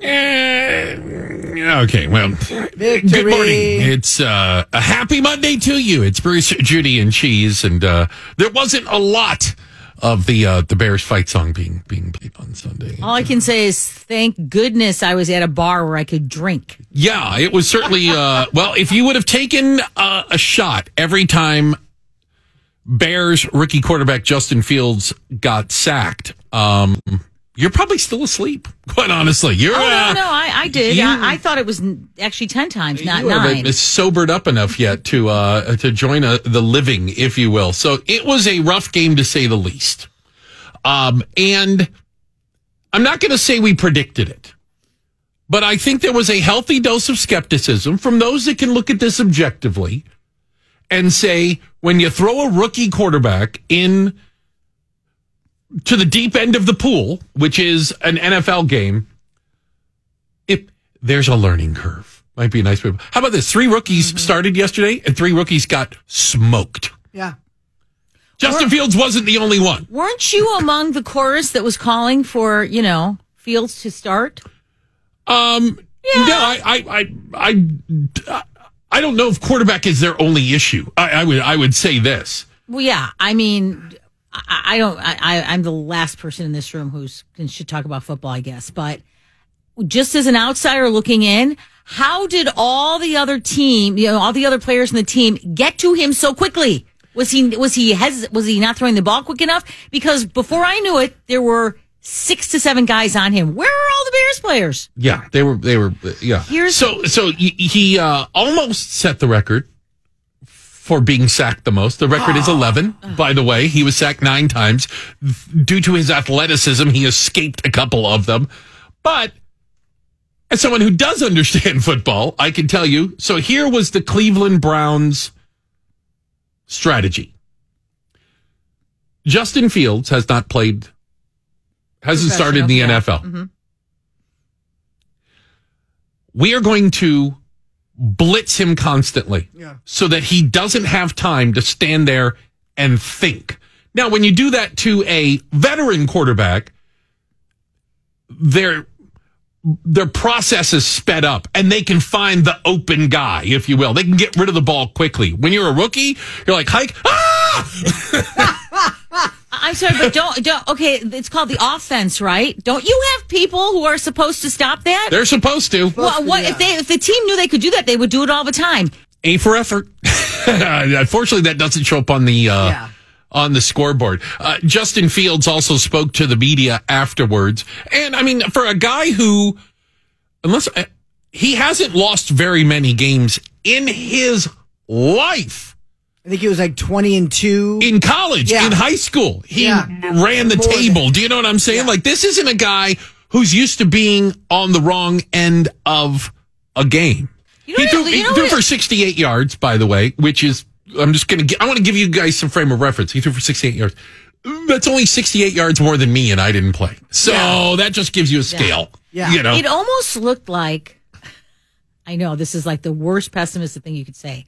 Eh, okay, well, Victory. good morning. It's uh, a happy Monday to you. It's Bruce, Judy, and Cheese, and uh, there wasn't a lot of the uh, the Bears fight song being being played on Sunday. All I can say is thank goodness I was at a bar where I could drink. Yeah, it was certainly. Uh, well, if you would have taken uh, a shot every time Bears rookie quarterback Justin Fields got sacked, um, you're probably still asleep. Quite honestly, you're. Oh uh, no, no, I, I did. you- I, I thought it was actually ten times, not you nine. sobered up enough yet to uh, to join a, the living, if you will. So it was a rough game to say the least. Um, and I'm not going to say we predicted it, but I think there was a healthy dose of skepticism from those that can look at this objectively and say when you throw a rookie quarterback in to the deep end of the pool, which is an NFL game, if there's a learning curve. Might be a nice way. How about this? Three rookies started yesterday, and three rookies got smoked. Yeah. Justin Fields wasn't the only one. Weren't you among the chorus that was calling for you know Fields to start? Um, yeah. no, I, I, I, I, I don't know if quarterback is their only issue. I, I would, I would say this. Well, yeah. I mean, I, I don't. I, I- I'm the last person in this room who should talk about football, I guess. But just as an outsider looking in, how did all the other team, you know, all the other players in the team get to him so quickly? Was he was he hes- was he not throwing the ball quick enough? Because before I knew it, there were six to seven guys on him. Where are all the Bears players? Yeah, they were, they were, yeah. Here's- so, so he, he uh, almost set the record for being sacked the most. The record is 11, by the way. He was sacked nine times. Due to his athleticism, he escaped a couple of them. But as someone who does understand football, I can tell you. So here was the Cleveland Browns strategy. Justin Fields has not played, hasn't started in the yeah. NFL. Mm-hmm. We are going to blitz him constantly Yeah. so that he doesn't have time to stand there and think. Now, when you do that to a veteran quarterback, their their process is sped up and they can find the open guy, if you will. They can get rid of the ball quickly. When you're a rookie, you're like, hike, ah! I'm sorry, but don't don't. Okay, it's called the offense, right? Don't you have people who are supposed to stop that? They're supposed to. Well, what if they if the team knew they could do that, they would do it all the time. A for effort. Unfortunately, that doesn't show up on the uh, Yeah. on the scoreboard. Uh, Justin Fields also spoke to the media afterwards, and I mean, for a guy who, unless uh, he hasn't lost very many games in his life. I think he was like 20 and 2. in college, Yeah. in high school. He Yeah. ran the More than- table. Do you know what I'm saying? Yeah. Like this isn't a guy who's used to being on the wrong end of a game. You know he threw, you he threw for 68 yards, by the way, which is I'm just gonna. I want to give you guys some frame of reference. He threw for 68 yards. That's only 68 yards more than me, and I didn't play. So Yeah. that just gives you a scale. Yeah. You know. It almost looked like I know this is like the worst pessimistic thing you could say.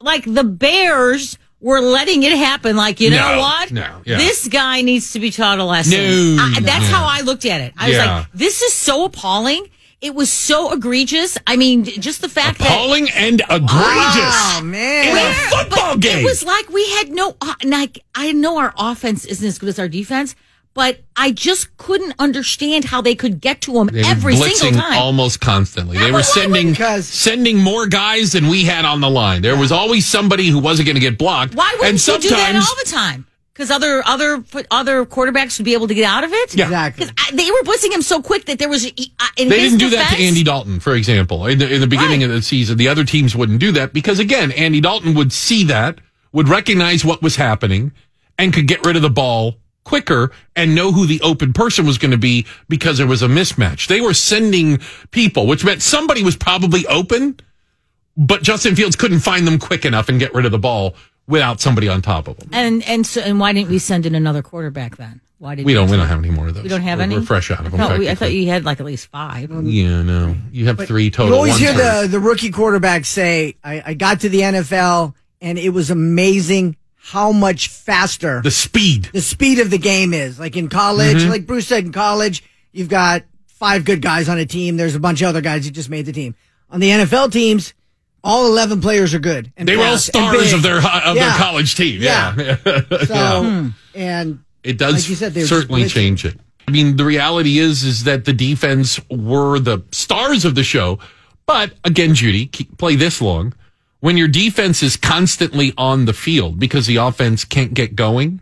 Like the Bears were letting it happen. Like you know No, what? no, yeah. This guy needs to be taught a lesson. No, I- that's no. how I looked at it. I was like, this is so appalling. It was so egregious. I mean, just the fact that Appalling and egregious Oh, in man. a football game. It was like we had no, uh, like, I know our offense isn't as good as our defense, but I just couldn't understand how they could get to him They every single time. almost constantly. They were sending Because- sending more guys than we had on the line. There was always somebody who wasn't going to get blocked. Why wouldn't and you sometimes, do that all the time? Because other other other quarterbacks would be able to get out of it. Yeah. Exactly. 'Cause I, they were blitzing him so quick that there was. uh, In They didn't do that to Andy Dalton, for example. In the, in the beginning Right. of the season, the other teams wouldn't do that because, again, Andy Dalton would see that, would recognize what was happening, and could get rid of the ball quicker and know who the open person was going to be because there was a mismatch. They were sending people, which meant somebody was probably open, but Justin Fields couldn't find them quick enough and get rid of the ball without somebody on top of them. And and so and why didn't we send in another quarterback then? Why did We don't. We don't have any more of those. We don't have We're- any. We're fresh out of them. No, we, I thought you had like at least five. Yeah, no. You have three total. You always hear third. the, the rookie quarterback say, I, I got to the NFL and it was amazing how much faster the speed. the speed of the game is. Like in college, Mm-hmm. like Bruce said, in college, you've got five good guys on a team. There's a bunch of other guys who just made the team. On the NFL teams, all 11 players are good. And They were all stars of their of their college team. Yeah. So, and It does Like you said, certainly change it. I mean, the reality is is that the defense were the stars of the show. But again, Judy, play this long. When your defense is constantly on the field because the offense can't get going,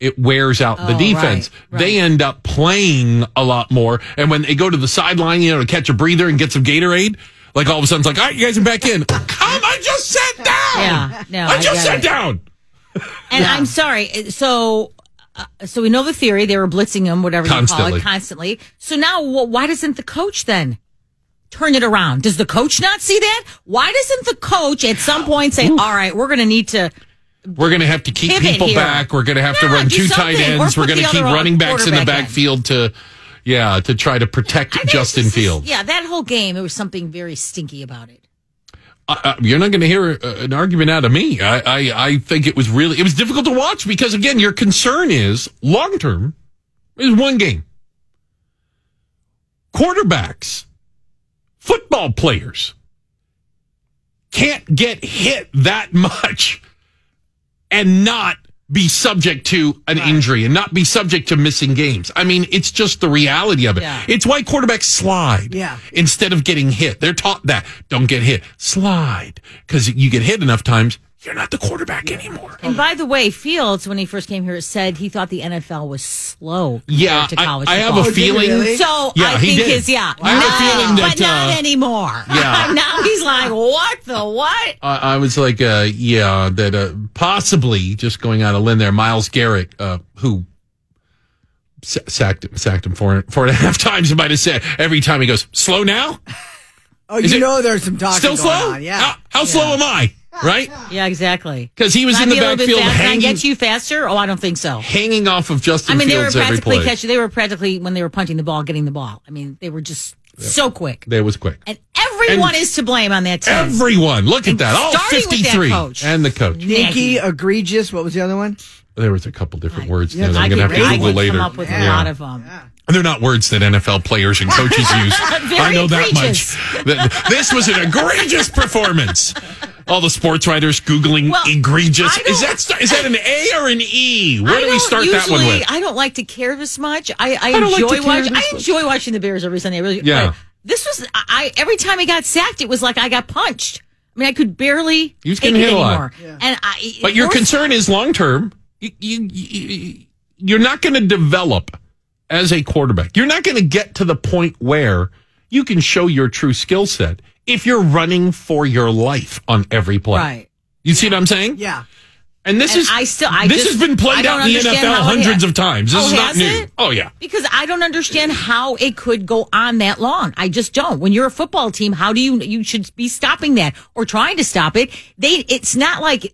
it wears out the Oh, defense. right, They end up playing a lot more. And when they go to the sideline, you know, to catch a breather and get some Gatorade, like all of a sudden it's like, all right, you guys are back in. Come, I just sat down. Yeah, no, I I just get sat it. down. And I'm sorry. So, uh, so we know the theory. They were blitzing him, whatever you call it, constantly. So now, wh- why doesn't the coach then turn it around? Does the coach not see that? Why doesn't the coach at some point say, "All right, we're going to need to"? We're going to have to keep Pivot people here. back. We're going to have to run two tight something. Ends. We're going to keep running backs in the backfield to, yeah, to try to protect I Justin is- Fields. Yeah, that whole game, it was something very stinky about it. Uh, uh, you're not going to hear uh, an argument out of me. I, I, I think it was really, it was difficult to watch because again, your concern is long term is one game. Quarterbacks, football players can't get hit that much and not be subject to an injury and not be subject to missing games. I mean, it's just the reality of it. Yeah. It's why quarterbacks slide Yeah. instead of getting hit. They're taught that. Don't get hit. Slide. Because you get hit enough times, you're not the quarterback anymore. And by the way, Fields, when he first came here, said he thought the NFL was slow Yeah, to I, college I have football. a Oh, feeling. really? So Yeah, I he think did. his yeah. I have a feeling that, but not uh, anymore. Yeah. now he's like, what the what? I, I was like, uh, yeah, that uh, possibly just going out a limb there. Myles Garrett, uh, who sa- sacked sacked him four four and a half times. Might have said every time he goes slow now, oh, Is you know there's some talking still going slow. on. Yeah. How, how slow am I? Right? Yeah, exactly. Because he was Can in I the be a little bit backfield fast? Can I hanging, get you faster? Oh, I don't think so. hanging off of Justin I mean, they were Fields every practically play. catching. They were practically when they were punting the ball, getting the ball. I mean, they were just so quick. That was quick. And everyone And is to blame on that team. Everyone, look at that. All starting with that 53. coach. And the coach. Sneaky, egregious. What was the other one? There was a couple different words there that I I'm going to have to I Google could later. come up with Yeah. a lot of them. They're not words that NFL players and coaches use. I know that much. Th- This was an egregious performance. All the sports writers googling Well, egregious. Is don't- that st- is that an A or an E? Where I do we don't start that one with? I don't like to care this much. I, I, don't like enjoy to care watching. this I much. enjoy watching the Bears every Sunday. I Really, Yeah. but This was I. Every time he got sacked, it was like I got punched. I mean, I could barely He was take getting it hit a lot. anymore. And I, But your concern is long term. You, you, you, you're not going to develop as a quarterback. You're not going to get to the point where you can show your true skill set if you're running for your life on every play. right? You see what I'm saying? Yeah. And this And is I still- I this just- has been played out in the NFL hundreds of times. This Oh, is not new. it? Oh yeah. Because I don't understand how it could go on that long. I just don't. When you're a football team, how do you you should be stopping that or trying to stop it? They it's not like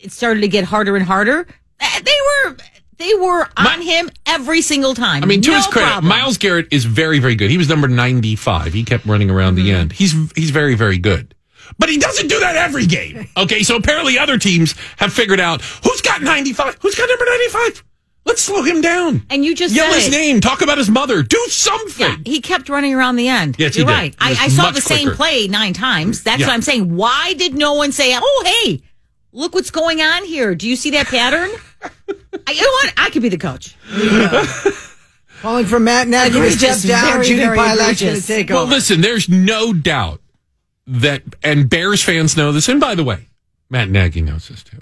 it started to get harder and harder. They were they were on him every single time. I mean, to No his credit, problem. Myles Garrett is very, very good. He was number 95. He kept running around the Mm-hmm. end. He's he's very, very good. But he doesn't do that every game. Okay, so apparently other teams have figured out who's got 95, who's got number 95. Let's slow him down. And you just Yell his it. name. Talk about his mother. Do something. Yeah, he kept running around the end. Yes, You're did. right. I, I saw the same play nine times. That's Yeah. what I'm saying. Why did no one say, "Oh, hey, look what's going on here"? Do you see that pattern? I, you know what? I could be the coach. Calling for Matt Nagy to step down. very, Judy very Pilak's going to egregious. take Well, over. listen, there's no doubt that, and Bears fans know this. And by the way, Matt Nagy knows this too.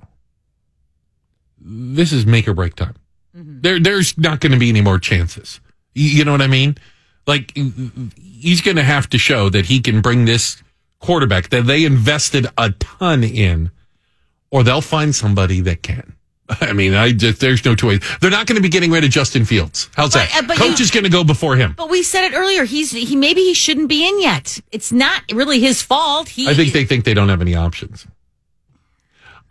This is make or break time. Mm-hmm. There, there's not going to be any more chances. You, you know what I mean? Like he's going to have to show that he can bring this quarterback that they invested a ton in, or they'll find somebody that can. I mean, I just there's no choice. They're not going to be getting rid of Justin Fields. How's But, that? uh, but Coach you- is going to go before him. But we said it earlier. He's he maybe he shouldn't be in yet. It's not really his fault. He I think they think they don't have any options.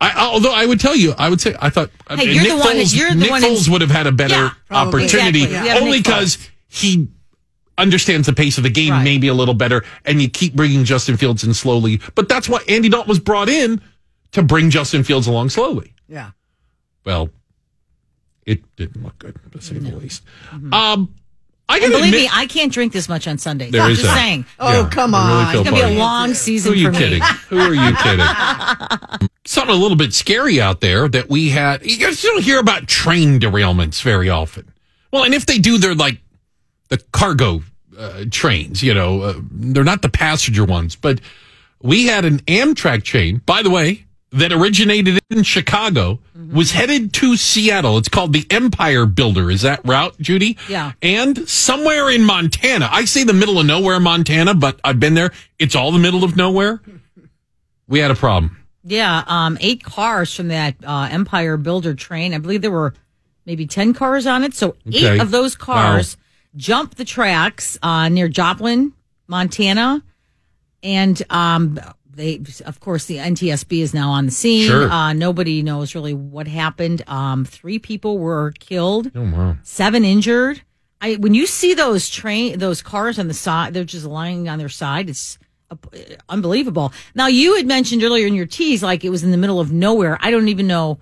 I, although I would tell you, I would say I thought Hey, Nick the Foles, Nick in- Foles would have had a better Yeah, opportunity Exactly. Have only because he understands the pace of the game Right. maybe a little better, and you keep bringing Justin Fields in slowly. But that's why Andy Dalton was brought in to bring Justin Fields along slowly. yeah. Well, it didn't look good to say the least. Mm-hmm. Um, I And gotta believe me, I can't drink this much on Sundays. There I'm just that. saying. Oh, Yeah, come I really on. It's gonna be for a long Who season are you for me. kidding? Who are you kidding? Something a little bit scary out there that we had. You guys don't hear about train derailments very often. Well, and if they do, they're like the cargo uh, trains. You know, uh, they're not the passenger ones. But we had an Amtrak train, by the way, that originated in Chicago, was headed to Seattle. It's called the Empire Builder. Is that route, Judy? Yeah. And somewhere in Montana, I say the middle of nowhere, Montana, but I've been there. It's all the middle of nowhere. We had a problem. Yeah, um, eight cars from that uh, Empire Builder train. I believe there were maybe 10 cars on it. So eight Okay. of those cars jumped the tracks uh, near Joplin, Montana. And um, they, of course, the NTSB is now on the scene. Sure. Uh, nobody knows really what happened. Um, three people were killed, Oh, wow. seven injured. I, when you see those train, those cars on the side, they're just lying on their side. It's uh, unbelievable. Now you had mentioned earlier in your tease, like it was in the middle of nowhere. I don't even know.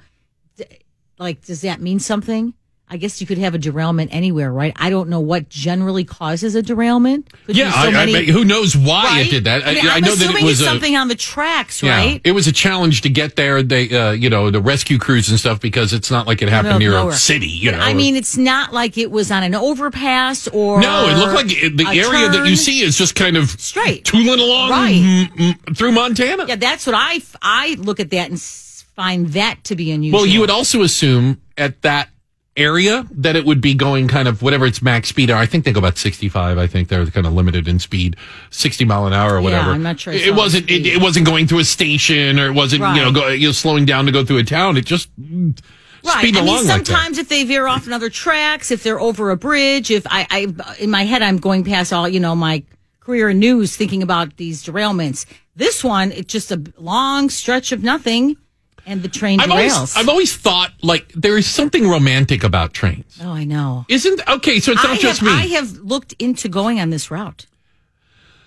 Like, does that mean something? I guess you could have a derailment anywhere, right? I don't know what generally causes a derailment. Could Yeah, so I, I mean, who knows why right? it did that? I, mean, I know that it was a, something on the tracks, yeah, right? it was a challenge to get there. They, uh, you know, the rescue crews and stuff because it's not like it happened near a city. You know, I mean, it's not like it was on an overpass or no, it looked like it, the area that you see is just kind of Straight. tooling along Right. mm, mm, through Montana. Yeah, that's what I f- I look at that and find that to be unusual. Well, you would also assume at that area that it would be going kind of whatever its max speed are. I think they go about 65. I think they're kind of limited in speed, 60 mile an hour or whatever. I'm not sure It, wasn't, it, it wasn't going through a station or it wasn't, you know, go, you know, slowing down to go through a town. It just mm, Right. I mean, along like sometimes if they veer off another tracks, if they're over a bridge, if I, I, in my head, I'm going past all, you know, my career news thinking about these derailments. This one, it's just a long stretch of nothing and the train I've derails. always, I've always thought like there is something romantic about trains. oh, I know. Isn't okay? So it's not I just have, me. I have looked into going on this route.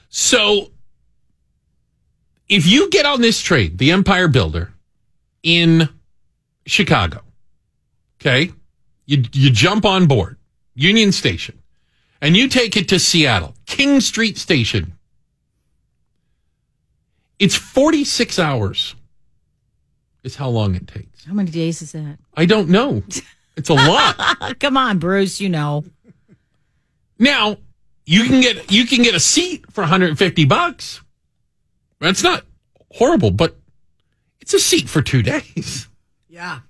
So if you get on this train, the Empire Builder in Chicago, okay, you you jump on board Union Station, and you take it to Seattle, King Street Station. It's forty six hours. Is how long it takes. How many days is that? I don't know. It's a lot. Come on, Bruce, you know. Now you can get you can get a seat for 150 bucks. That's not horrible, but it's a seat for two days. Yeah.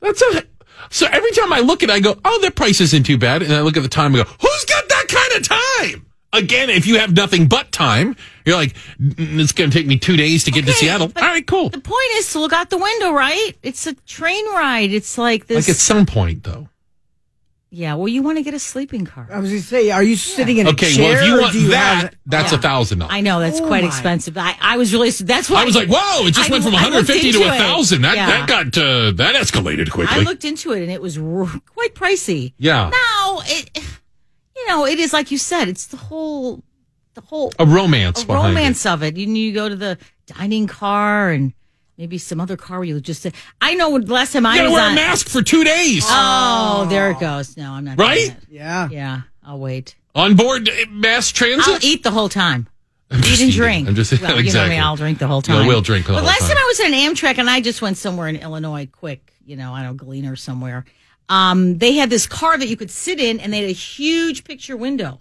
That's a so every time I look at it, I go, oh, that price isn't too bad, and I look at the time and go, who's got that kind of time? Again, if you have nothing but time, you're like, "Mm, it's going to take me two days to get to Seattle. All right, cool. The point is to look out the window, right? It's a train ride. It's like this. Like at some point, though. yeah, well, you want to get a sleeping car. I was going to say, are you sitting in a chair? Okay, well, if you want you that, have- that's a thousand dollars. I know that's Oh quite my. expensive. I, I was really that's why I was like, whoa, it just I- went from 150 to a 1,000. That, Yeah. that got, uh, that escalated quickly. I looked into it and it was r- quite pricey. yeah. Now it, you know, it is like you said. It's the whole, the whole A romance a behind romance of it. You, you go to the dining car and maybe some other car where you just. Say, I know when- last time it. I You was wear on. a mask for two days. Oh, there it goes. No, I'm not. doing Right? Yeah. Yeah, I'll wait. On board uh, mass transit? I'll eat the whole time. I'm Eat and eating. drink. I'm just well, you know exactly. me. I'll drink the whole time. I will drink the but whole last time. time I was in an Amtrak, and I just went somewhere in Illinois, quick. You know, I don't know, Galena or somewhere. Um, they had this car that you could sit in, and they had a huge picture window.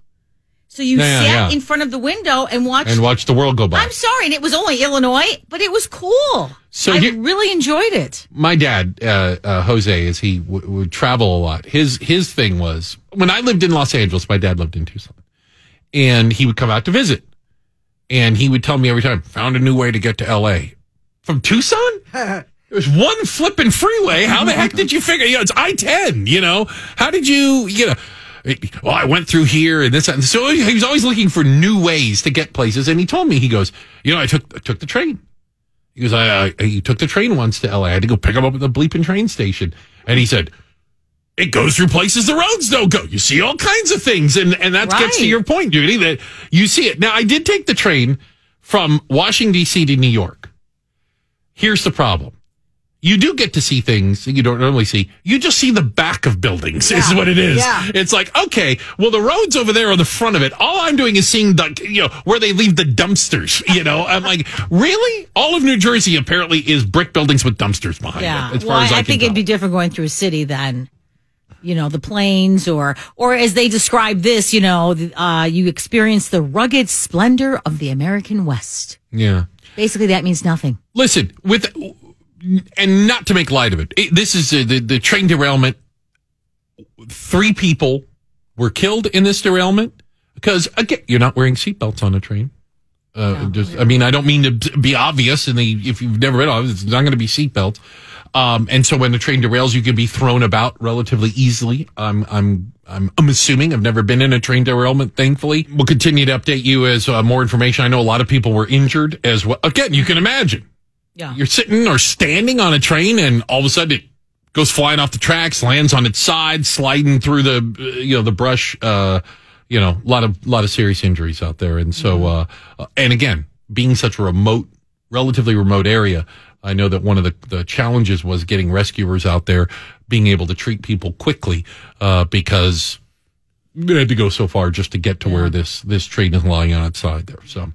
So you Yeah, sat yeah. in front of the window and watched. and watch the world go by. I'm sorry, and it was only Illinois, but it was cool. So I you- really enjoyed it. my dad, uh, uh, Jose, as he w- would travel a lot, his his thing was when I lived in Los Angeles. My dad lived in Tucson, and he would come out to visit, and he would tell me every time, "Found a new way to get to L.A. from Tucson." There's one flipping freeway. How the heck did you figure? You know, it's I ten. You know, how did you? You know, well, I went through here and this. And so he was always looking for new ways to get places. And he told me, he goes, you know, I took I took the train. He goes, I, I he took the train once to LA. I had to go pick him up at the bleeping train station. And he said, it goes through places the roads don't go. You see all kinds of things. And, and that gets to your point, Judy, that you see it. Now, I did take the train from Washington, D.C. to New York. Here's the problem. You do get to see things that you don't normally see. You just see the back of buildings, is what it is. Yeah. It's like, okay, well, the road's over there on the front of it. All I'm doing is seeing the, you know, where they leave the dumpsters. You know, I'm like, really? All of New Jersey apparently is brick buildings with dumpsters behind Yeah. it. As well, far as I, I, think tell. it'd be different going through a city than, you know, the plains or, or as they describe this, you know, uh, you experience the rugged splendor of the American West. yeah. Basically, that means nothing. Listen, with and not to make light of it, it this is uh, the the train derailment. Three people were killed in this derailment because again, you're not wearing seatbelts on a train. Uh, just, I mean, I don't mean to be obvious, and if you've never been on, it's not going to be seatbelts. Um, and so when the train derails, you can be thrown about relatively easily. I'm, I'm, I'm, I'm assuming I've never been in a train derailment. Thankfully, we'll continue to update you as uh, more information. I know a lot of people were injured as well. Again, you can imagine Yeah. you're sitting or standing on a train and all of a sudden it goes flying off the tracks, lands on its side, sliding through the, uh, you know, the brush, uh, you know, a lot of, lot of serious injuries out there. And so, uh, uh, and again, being such a remote, relatively remote area, I know that one of the, the challenges was getting rescuers out there, being able to treat people quickly, uh, because they had to go so far just to get to where this this train is lying on its side there. So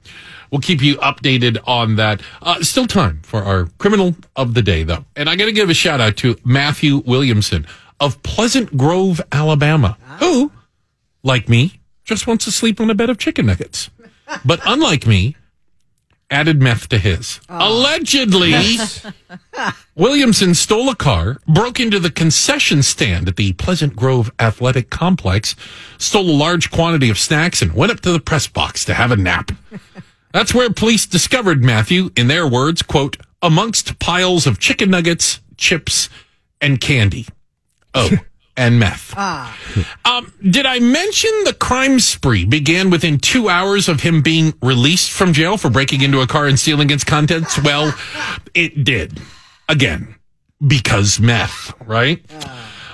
we'll keep you updated on that. Uh, still time for our criminal of the day though, and I got to give a shout out to Matthew Williamson of Pleasant Grove, Alabama, who, like me, just wants to sleep on a bed of chicken nuggets, but unlike me. Added meth to his. Allegedly, Williamson stole a car, broke into the concession stand at the Pleasant Grove Athletic Complex, stole a large quantity of snacks, and went up to the press box to have a nap. That's where police discovered Matthew, in their words, quote, amongst piles of chicken nuggets, chips, and candy. Oh, and meth. Um, did I mention the crime spree began within two hours of him being released from jail for breaking into a car and stealing its contents? Well, it did. Again, because meth, right?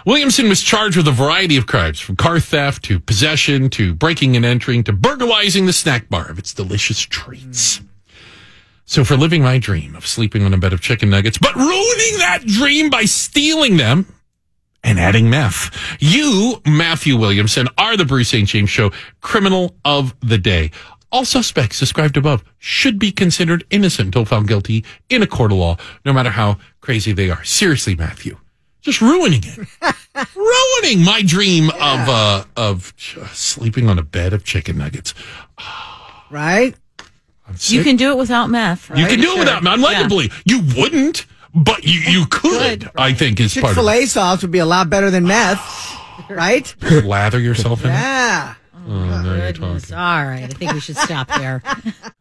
Williamson was charged with a variety of crimes, from car theft to possession to breaking and entering to burglarizing the snack bar of its delicious treats. So for living my dream of sleeping on a bed of chicken nuggets, but ruining that dream by stealing them and adding meth, you, Matthew Williamson, are the Bruce St. James Show criminal of the day. All suspects described above should be considered innocent until found guilty in a court of law, no matter how crazy they are. Seriously, Matthew, just ruining it, ruining my dream of uh, of sleeping on a bed of chicken nuggets. Right? You can do it without meth. You can do it without. I'm led to Yeah. you wouldn't, but you you could. I think is Chick part fil of A sauce would be a lot better than meth. Right? it. Lather yourself in it. Yeah. Oh, now you're Goodness. talking. All right. I think we should stop there.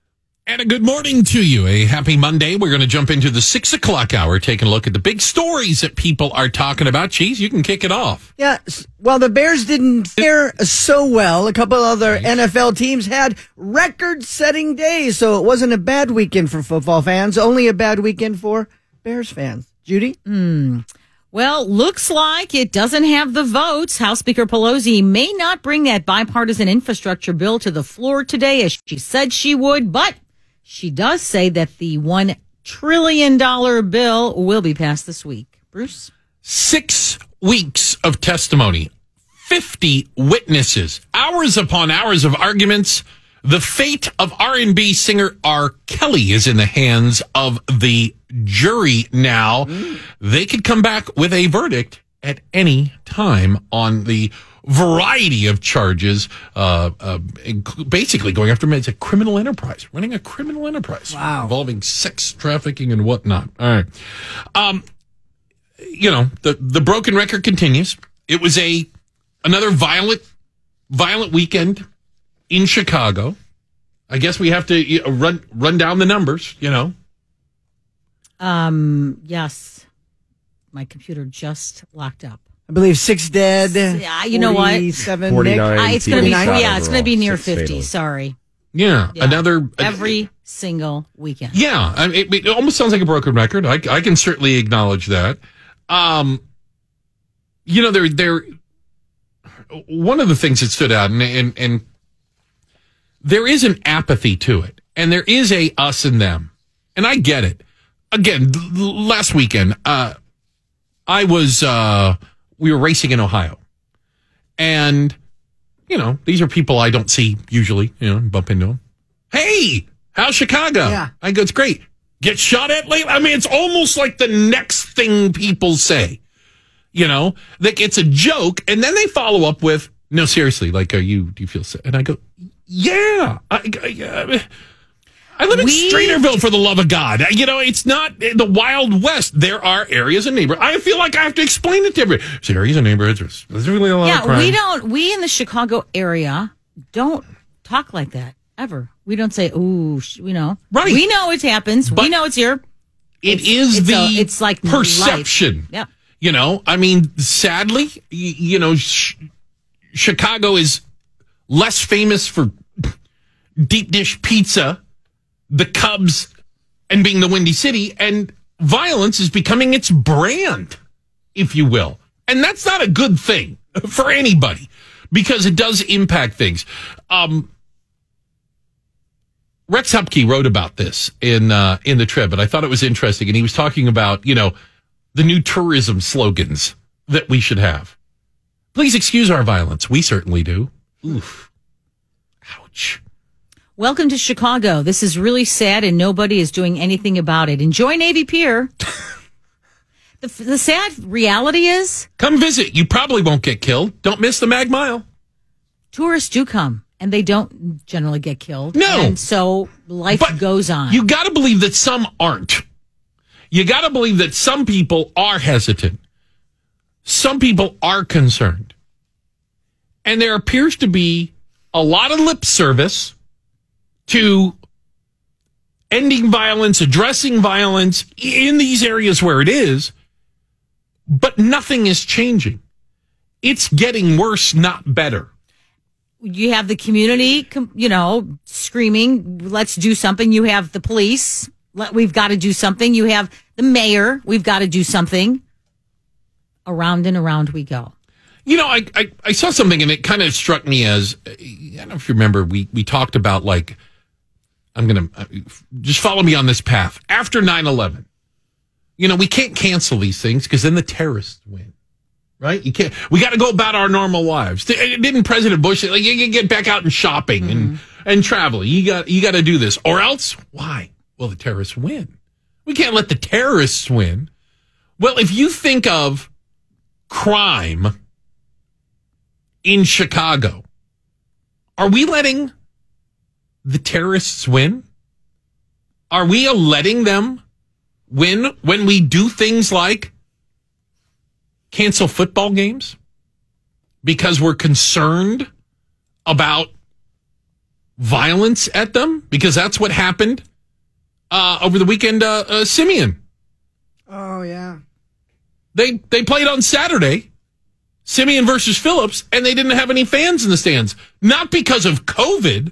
And a good morning to you. A happy Monday. We're going to jump into the six o'clock hour, taking a look at the big stories that people are talking about. Cheese, you can kick it off. Yeah. Well, the Bears didn't fare so well. A couple other NFL teams had record setting days, so it wasn't a bad weekend for football fans, only a bad weekend for Bears fans. Judy? Hmm. Well, looks like it doesn't have the votes. House Speaker Pelosi may not bring that bipartisan infrastructure bill to the floor today as she said she would, but she does say that the $1 trillion bill will be passed this week. Bruce? Six weeks of testimony, 50 witnesses, hours upon hours of arguments. The fate of R&B singer R. Kelly is in the hands of the jury now. Mm. They could come back with a verdict at any time on the variety of charges, uh, uh, basically going after him as a criminal enterprise, running a criminal enterprise Wow. involving sex trafficking and whatnot. All right. Um, you know, the, the broken record continues. It was a, another violent, violent weekend in Chicago. I guess we have to run, run down the numbers, you know. Um, yes. My computer just locked up. I believe six dead. Yeah, you know what? 47 49. Uh, it's going to be, people shot yeah, it's going to be overall, near six 50. fatal. Sorry. Yeah. Yeah. Another, Every single weekend. Yeah, I mean, it, it almost sounds like a broken record. I, I can certainly acknowledge that. Um, you know, there, there. One of the things that stood out, and, and and there is an apathy to it, and there is a us and them, and I get it. again l- last weekend. Uh, I was uh, we were racing in Ohio, and you know these are people I don't see usually. You know, bump into them. Hey, how's Chicago? Yeah. I go, it's great. Get shot at late. I mean, it's almost like the next thing people say. You know, like it's a joke, and then they follow up with, "No, seriously, like, are you? Do you feel sick?" And I go, "Yeah, I, I, I live in We- Streeterville for the love of God. You know, it's not eh, the Wild West. There are areas and neighborhoods. I feel like I have to explain it to everybody. There's areas and neighborhoods. There's specifically a lot of Yeah, crime. we don't. We in the Chicago area don't talk like that ever. We don't say, "Ooh," you know. Right. We know it happens. But- we know it's here. It is it's the a- it's like perception. Yeah. You know, I mean, sadly, y- you know, sh- Chicago is less famous for deep dish pizza, the Cubs, and being the Windy City, and violence is becoming its brand, if you will. And that's not a good thing for anybody because it does impact things. Um, Rex Huppke wrote about this in uh, in the Trib, and I thought it was interesting. And he was talking about you know the new tourism slogans that we should have. Please excuse our violence. We certainly do. Oof. Ouch. Welcome to Chicago. This is really sad, and nobody is doing anything about it. Enjoy Navy Pier. the, the sad reality is, Come visit. You probably won't get killed. Don't miss the Mag Mile. tourists do come, and they don't generally get killed. No. and so life But goes on. You got to believe that some aren't. You got to believe that some people are hesitant. Some people are concerned. And there appears to be a lot of lip service to ending violence, addressing violence in these areas where it is, but nothing is changing. It's getting worse, not better. you have the community, you know, screaming, let's do something. You have the police, let, we've got to do something. You have the mayor, we've got to do something. Around and around we go. You know, I, I, I saw something and it kind of struck me as I don't know if you remember we we talked about like I'm gonna uh, just follow me on this path after 9-11. You know, we can't cancel these things because then the terrorists win, right? You can't. We got to go about our normal lives. Didn't President Bush like you can get back out and shopping and and traveling? You got you got to do this, or else why? Well, the terrorists win. We can't let the terrorists win. Well, if you think of crime in Chicago. Are we letting the terrorists win? Are we letting them win when we do things like cancel football games because we're concerned about violence at them? Because that's what happened uh, over the weekend. Uh, uh, Simeon, Oh yeah. they they played on Saturday. Simeon versus Phillips, and they didn't have any fans in the stands. Not because of COVID,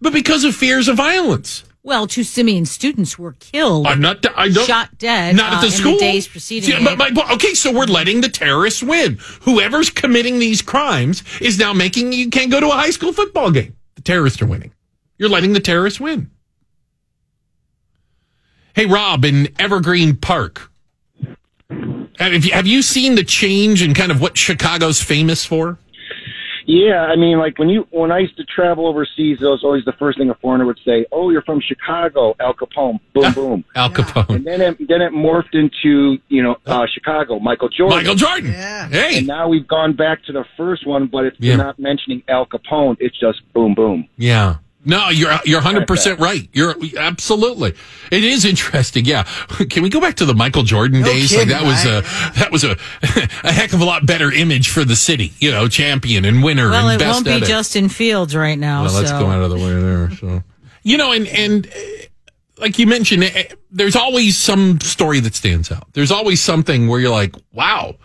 but because of fears of violence. Well, two Simeon students were killed. I'm not. I don't. Shot dead, Not at uh, the in the school. days preceding it. my okay, so we're letting the terrorists win. Whoever's committing these crimes is now making you can't go to a high school football game. The terrorists are winning. You're letting the terrorists win. Hey, Rob, in Evergreen Park. Have you, have you seen the change in kind of what Chicago's famous for? Yeah, I mean, like when you when I used to travel overseas, that was always the first thing a foreigner would say. Oh, you're from Chicago, Al Capone, boom, boom. Al Capone. And then it, then it morphed into you know uh, Chicago, Michael Jordan. Michael Jordan. Yeah. Hey. And now we've gone back to the first one, but it's Yeah. not mentioning Al Capone. It's just boom, boom. Yeah. No, you're you're 100% right. You're absolutely. It is interesting. Yeah. Can we go back to the Michael Jordan No days? Like that was a that was a a heck of a lot better image for the city, you know, champion and winner well, and it best won't be at it. Justin Fields right now. Well, let's go out of the way there. So, you know, and and uh, like you mentioned, eh, there's always some story that stands out. There's always something where you're like, wow.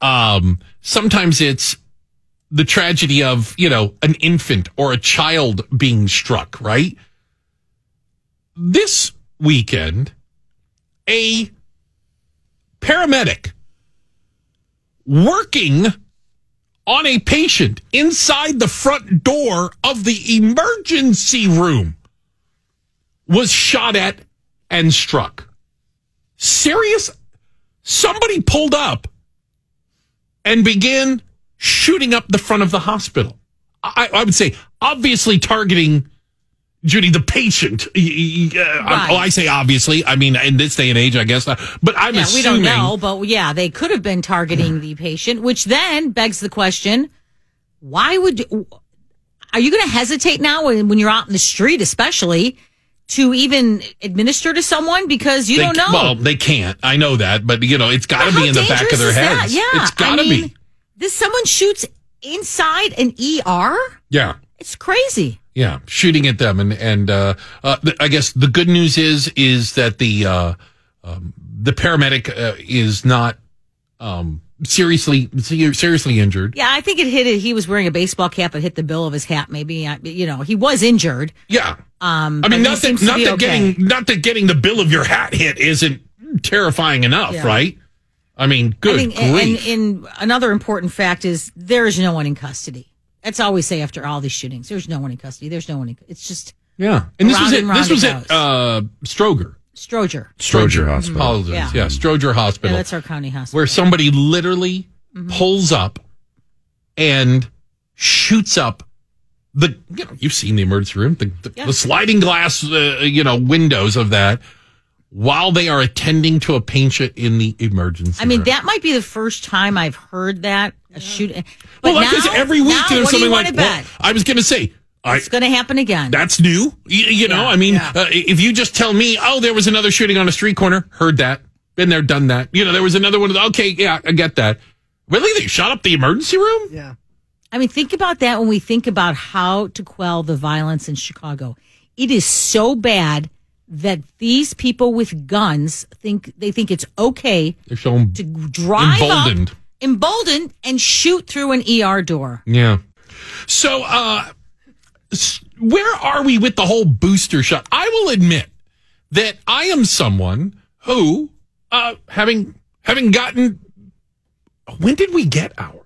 Um, sometimes it's the tragedy of you know an infant or a child being struck. Right. This weekend, a paramedic working on a patient inside the front door of the emergency room was shot at and struck. serious. Somebody pulled up and began shooting up the front of the hospital. I, I would say, obviously targeting Judy, the patient. Y- y- uh, Oh, I say obviously. I mean, in this day and age, I guess. Not. But I'm Yeah, we don't know, but yeah, they could have been targeting the patient, which then begs the question: Why would are you going to hesitate now when, when you're out in the street, especially to even administer to someone because you They, don't know? Well, they can't. I know that, but you know, it's got to be in the back of their that? heads. Yeah, it's got to I mean, be. This someone shoots inside an ER. Yeah. It's crazy. Yeah, shooting at them, and and uh, uh, I guess the good news is is that the uh, um, the paramedic uh, is not um, seriously seriously injured. Yeah, I think it hit it. He was wearing a baseball cap. It hit the bill of his hat. Maybe you know he was injured. Yeah, Um, I mean, not that not that okay. getting not that getting the bill of your hat hit isn't terrifying enough, Yeah. right? I mean, I good think, and, grief. and another important fact is there is no one in custody. That's all we say after all these shootings. There's no one in custody. There's no one. In, it's just yeah, and this was and it. This was goes. at uh, Stroger. Stroger. Stroger Hospital. Apologies. Yeah. Yeah. Stroger Hospital. Yeah, Hospital. that's our county hospital. where somebody literally Mm-hmm. pulls up and shoots up the you know you've seen the emergency room the, the, Yeah. the sliding glass uh, you know windows of that while they are attending to a patient in the emergency I mean, room. that might be the first time I've heard that a shoot. But well now, like every week now, there's something like want well. I was going to say It's going to happen again. that's new you, you know I mean yeah. uh, if you just tell me oh there was another shooting on a street corner heard that been there done that you know there was another one okay yeah I get that really they shot up the emergency room Yeah. I mean, think about that when we think about how to quell the violence in Chicago. It is so bad that these people with guns think they think it's okay they're showing to drive Emboldened. up, emboldened, and shoot through an ER door. Yeah. So, uh, where are we with the whole booster shot? I will admit that I am someone who, uh, having having gotten, when did we get ours?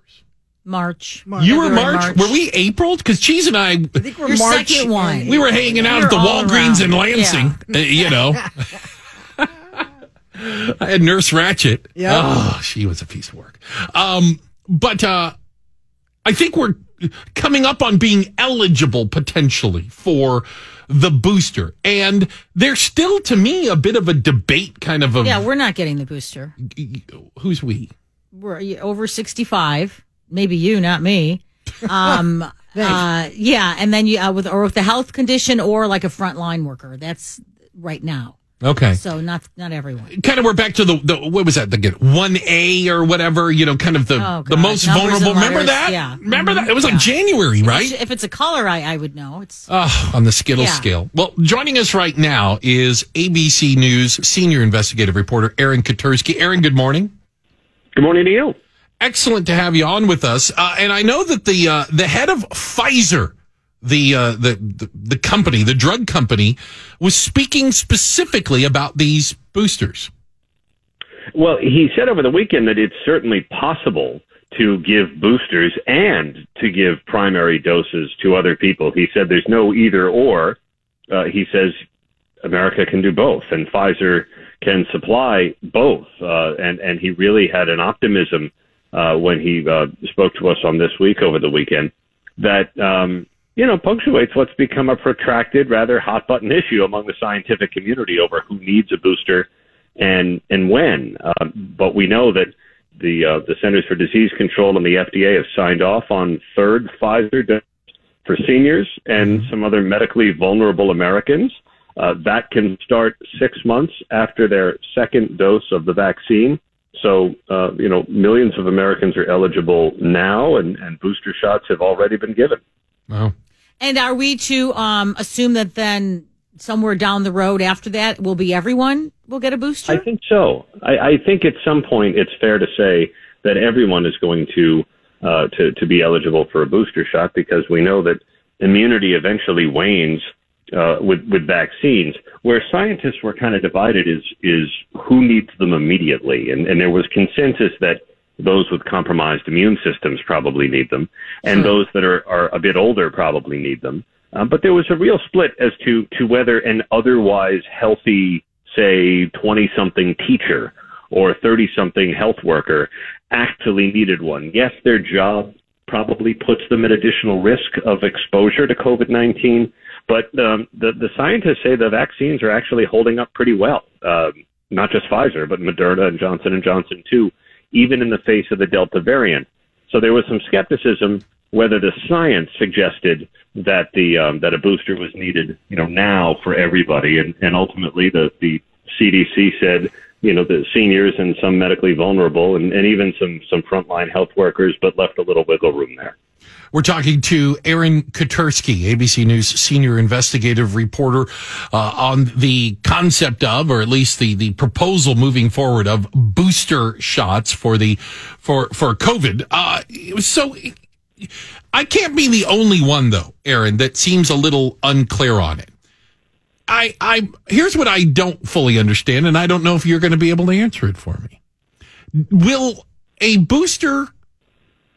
March. March. You were February, March. Were we April? Because Cheese and I, I think we're Your March second one. we were hanging out We at the were all Walgreens in around. Lansing. uh, you know, I had Nurse Ratched. Yeah. Oh, she was a piece of work. Um, but uh, I think we're coming up on being eligible potentially for the booster, and there's still, to me, a bit of a debate. Kind of a Yeah, we're not getting the booster. who's we? We're over 65. Maybe you, not me. Um, uh, yeah. And then you, uh, with, or with the health condition or like a frontline worker. That's right now. Okay. So not, not everyone. kind of we're back to the, the what was that the one A or whatever you know kind of the Oh, the most Numbers vulnerable. Remember that? yeah. Remember that? It was like January, right? If it's a color, I, I would know. It's Oh, on the Skittles Yeah. scale. Well, joining us right now is ABC News senior investigative reporter Aaron Katersky. Aaron, good morning. Good morning to you. Excellent to have you on with us. Uh, and I know that the uh, the head of Pfizer, the, uh, the the the company, the drug company, was speaking specifically about these boosters. Well, he said over the weekend that it's certainly possible to give boosters and to give primary doses to other people. He said there's no either or. Uh, he says America can do both, and Pfizer can supply both. Uh, and and he really had an optimism uh, when he uh, spoke to us on this week over the weekend that um, you know punctuates what's become a protracted, rather hot button issue among the scientific community over who needs a booster and and when. Um, but we know that the uh, the Centers for Disease Control and the FDA have signed off on third Pfizer dose for seniors and some other medically vulnerable Americans. Uh, that can start six months after their second dose of the vaccine. So, uh, you know, millions of Americans are eligible now, and, and booster shots have already been given. Wow. And are we to um, assume that then somewhere down the road after that will be everyone will get a booster? I think so. I, I think at some point it's fair to say that everyone is going to uh, to to be eligible for a booster shot because we know that immunity eventually wanes uh, with with vaccines. Where scientists were kind of divided is is who needs them immediately, and and there was consensus that those with compromised immune systems probably need them, and those that are are a bit older probably need them. Um, but there was a real split as to to whether an otherwise healthy say, 20 something teacher or 30 something health worker actually needed one. Yes, their job probably puts them at additional risk of exposure to COVID 19, but um, the, the scientists say the vaccines are actually holding up pretty well. Um, not just Pfizer, but Moderna and Johnson and Johnson too, even in the face of the Delta variant. So there was some skepticism whether the science suggested that the um, that a booster was needed, you know, now for everybody, and, and ultimately the the CDC said, you know, the seniors and some medically vulnerable, and, and even some some frontline health workers, but left a little wiggle room there. We're talking to Aaron Katersky, ABC News senior investigative reporter, uh, on the concept of, or at least the, the proposal moving forward of booster shots for the, for, for COVID. Uh, so I can't be the only one though, Aaron, that seems a little unclear on it. I, I, here's what I don't fully understand, and I don't know if you're going to be able to answer it for me. Will a booster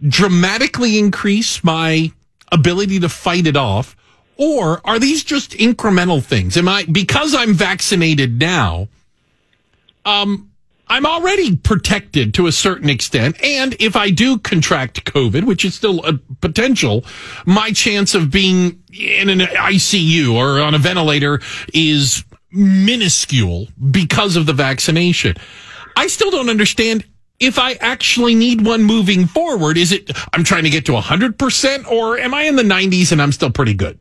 dramatically increase my ability to fight it off? Or are these just incremental things? Am I, because I'm vaccinated now, um, I'm already protected to a certain extent. And if I do contract COVID, which is still a potential, my chance of being in an ICU or on a ventilator is minuscule because of the vaccination. I still don't understand if I actually need one moving forward, is it I'm trying to get to 100% or am I in the 90s and I'm still pretty good?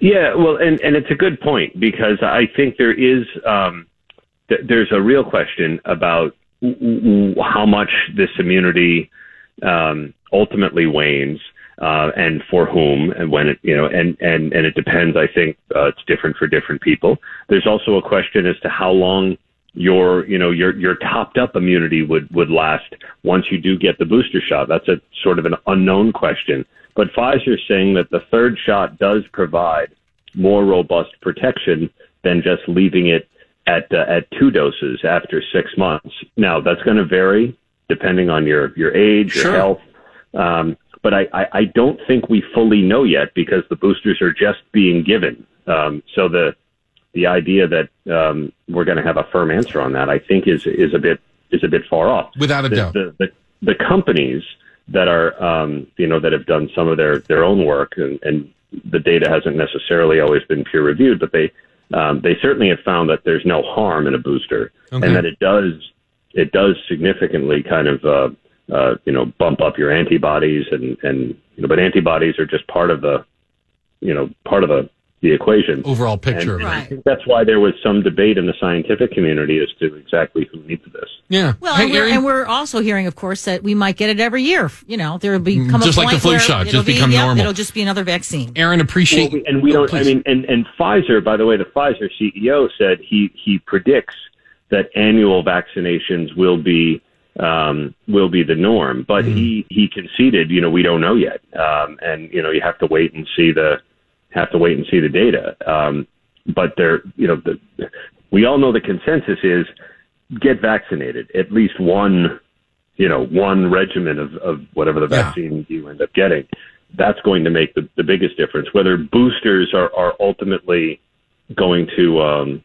Yeah, well, and, and it's a good point because I think there is um, th- there's a real question about w- w- how much this immunity um, ultimately wanes. Uh, and for whom and when it, you know, and, and, and it depends. I think, uh, it's different for different people. There's also a question as to how long your you know your your topped up immunity would would last once you do get the booster shot. That's a sort of an unknown question. But Pfizer is saying that the third shot does provide more robust protection than just leaving it at uh, at two doses after six months. Now that's going to vary depending on your your age, your Sure. health. Um, but I, I, I don't think we fully know yet because the boosters are just being given. Um, so the the idea that um, we're going to have a firm answer on that, I think, is is a bit is a bit far off. Without a the, doubt. The, the the companies that are um, you know that have done some of their their own work and, and the data hasn't necessarily always been peer reviewed, but they um, they certainly have found that there's no harm in a booster Okay. and that it does it does significantly kind of uh, uh, you know bump up your antibodies and and you know but antibodies are just part of the you know part of the the equation. Overall picture. And, and I Right. think that's why there was some debate in the scientific community as to exactly who needs this. Yeah. Well, Hey, and, we're, and we're also hearing, of course, that we might get it every year. You know, there will become Just a like the point flu where shot, it'll just be- become yep, normal. It'll just be another vaccine. Aaron, appreciate Well, we- and we Oh, don't. please. I mean, and, and Pfizer, by the way, the Pfizer CEO said he he predicts that annual vaccinations will be um, will be the norm, but Hmm. he he conceded, you know, we don't know yet, um, and you know, you have to wait and see the have to wait and see the data. Um, but there, you know, the, we all know the consensus is get vaccinated, at least one, you know, one regimen of, of whatever the Yeah. vaccine you end up getting. That's going to make the, the biggest difference. Whether boosters are, are ultimately going to, um,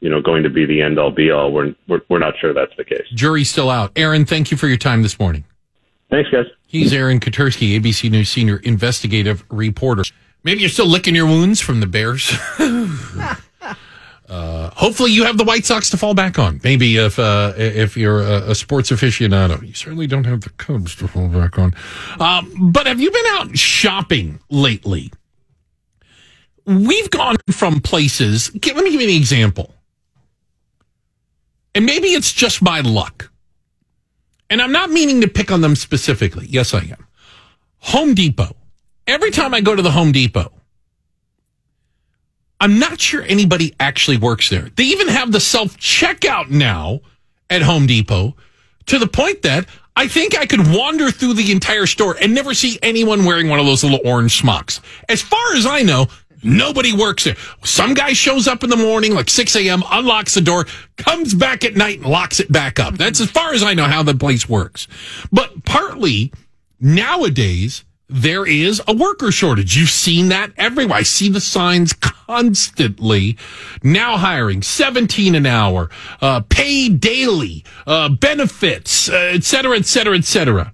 you know, going to be the end all be all, we're, we're, we're not sure that's the case. Jury's still out. Aaron, thank you for your time this morning. Thanks, guys. He's Aaron Katersky, ABC News senior investigative reporter. Maybe you're still licking your wounds from the Bears. uh, hopefully, you have the White Sox to fall back on. Maybe if uh, if you're a, a sports aficionado, you certainly don't have the Cubs to fall back on. Um, but have you been out shopping lately? We've gone from places. Let me give you an example, and maybe it's just my luck. And I'm not meaning to pick on them specifically. Yes, I am. Home Depot. Every time I go to the Home Depot, I'm not sure anybody actually works there. They even have the self checkout now at Home Depot to the point that I think I could wander through the entire store and never see anyone wearing one of those little orange smocks. As far as I know, nobody works there. Some guy shows up in the morning, like 6 a.m., unlocks the door, comes back at night and locks it back up. That's as far as I know how the place works. But partly nowadays, there is a worker shortage. You've seen that everywhere. I see the signs constantly. Now hiring 17 an hour, uh, pay daily, uh, benefits, uh, et cetera, et cetera, et cetera.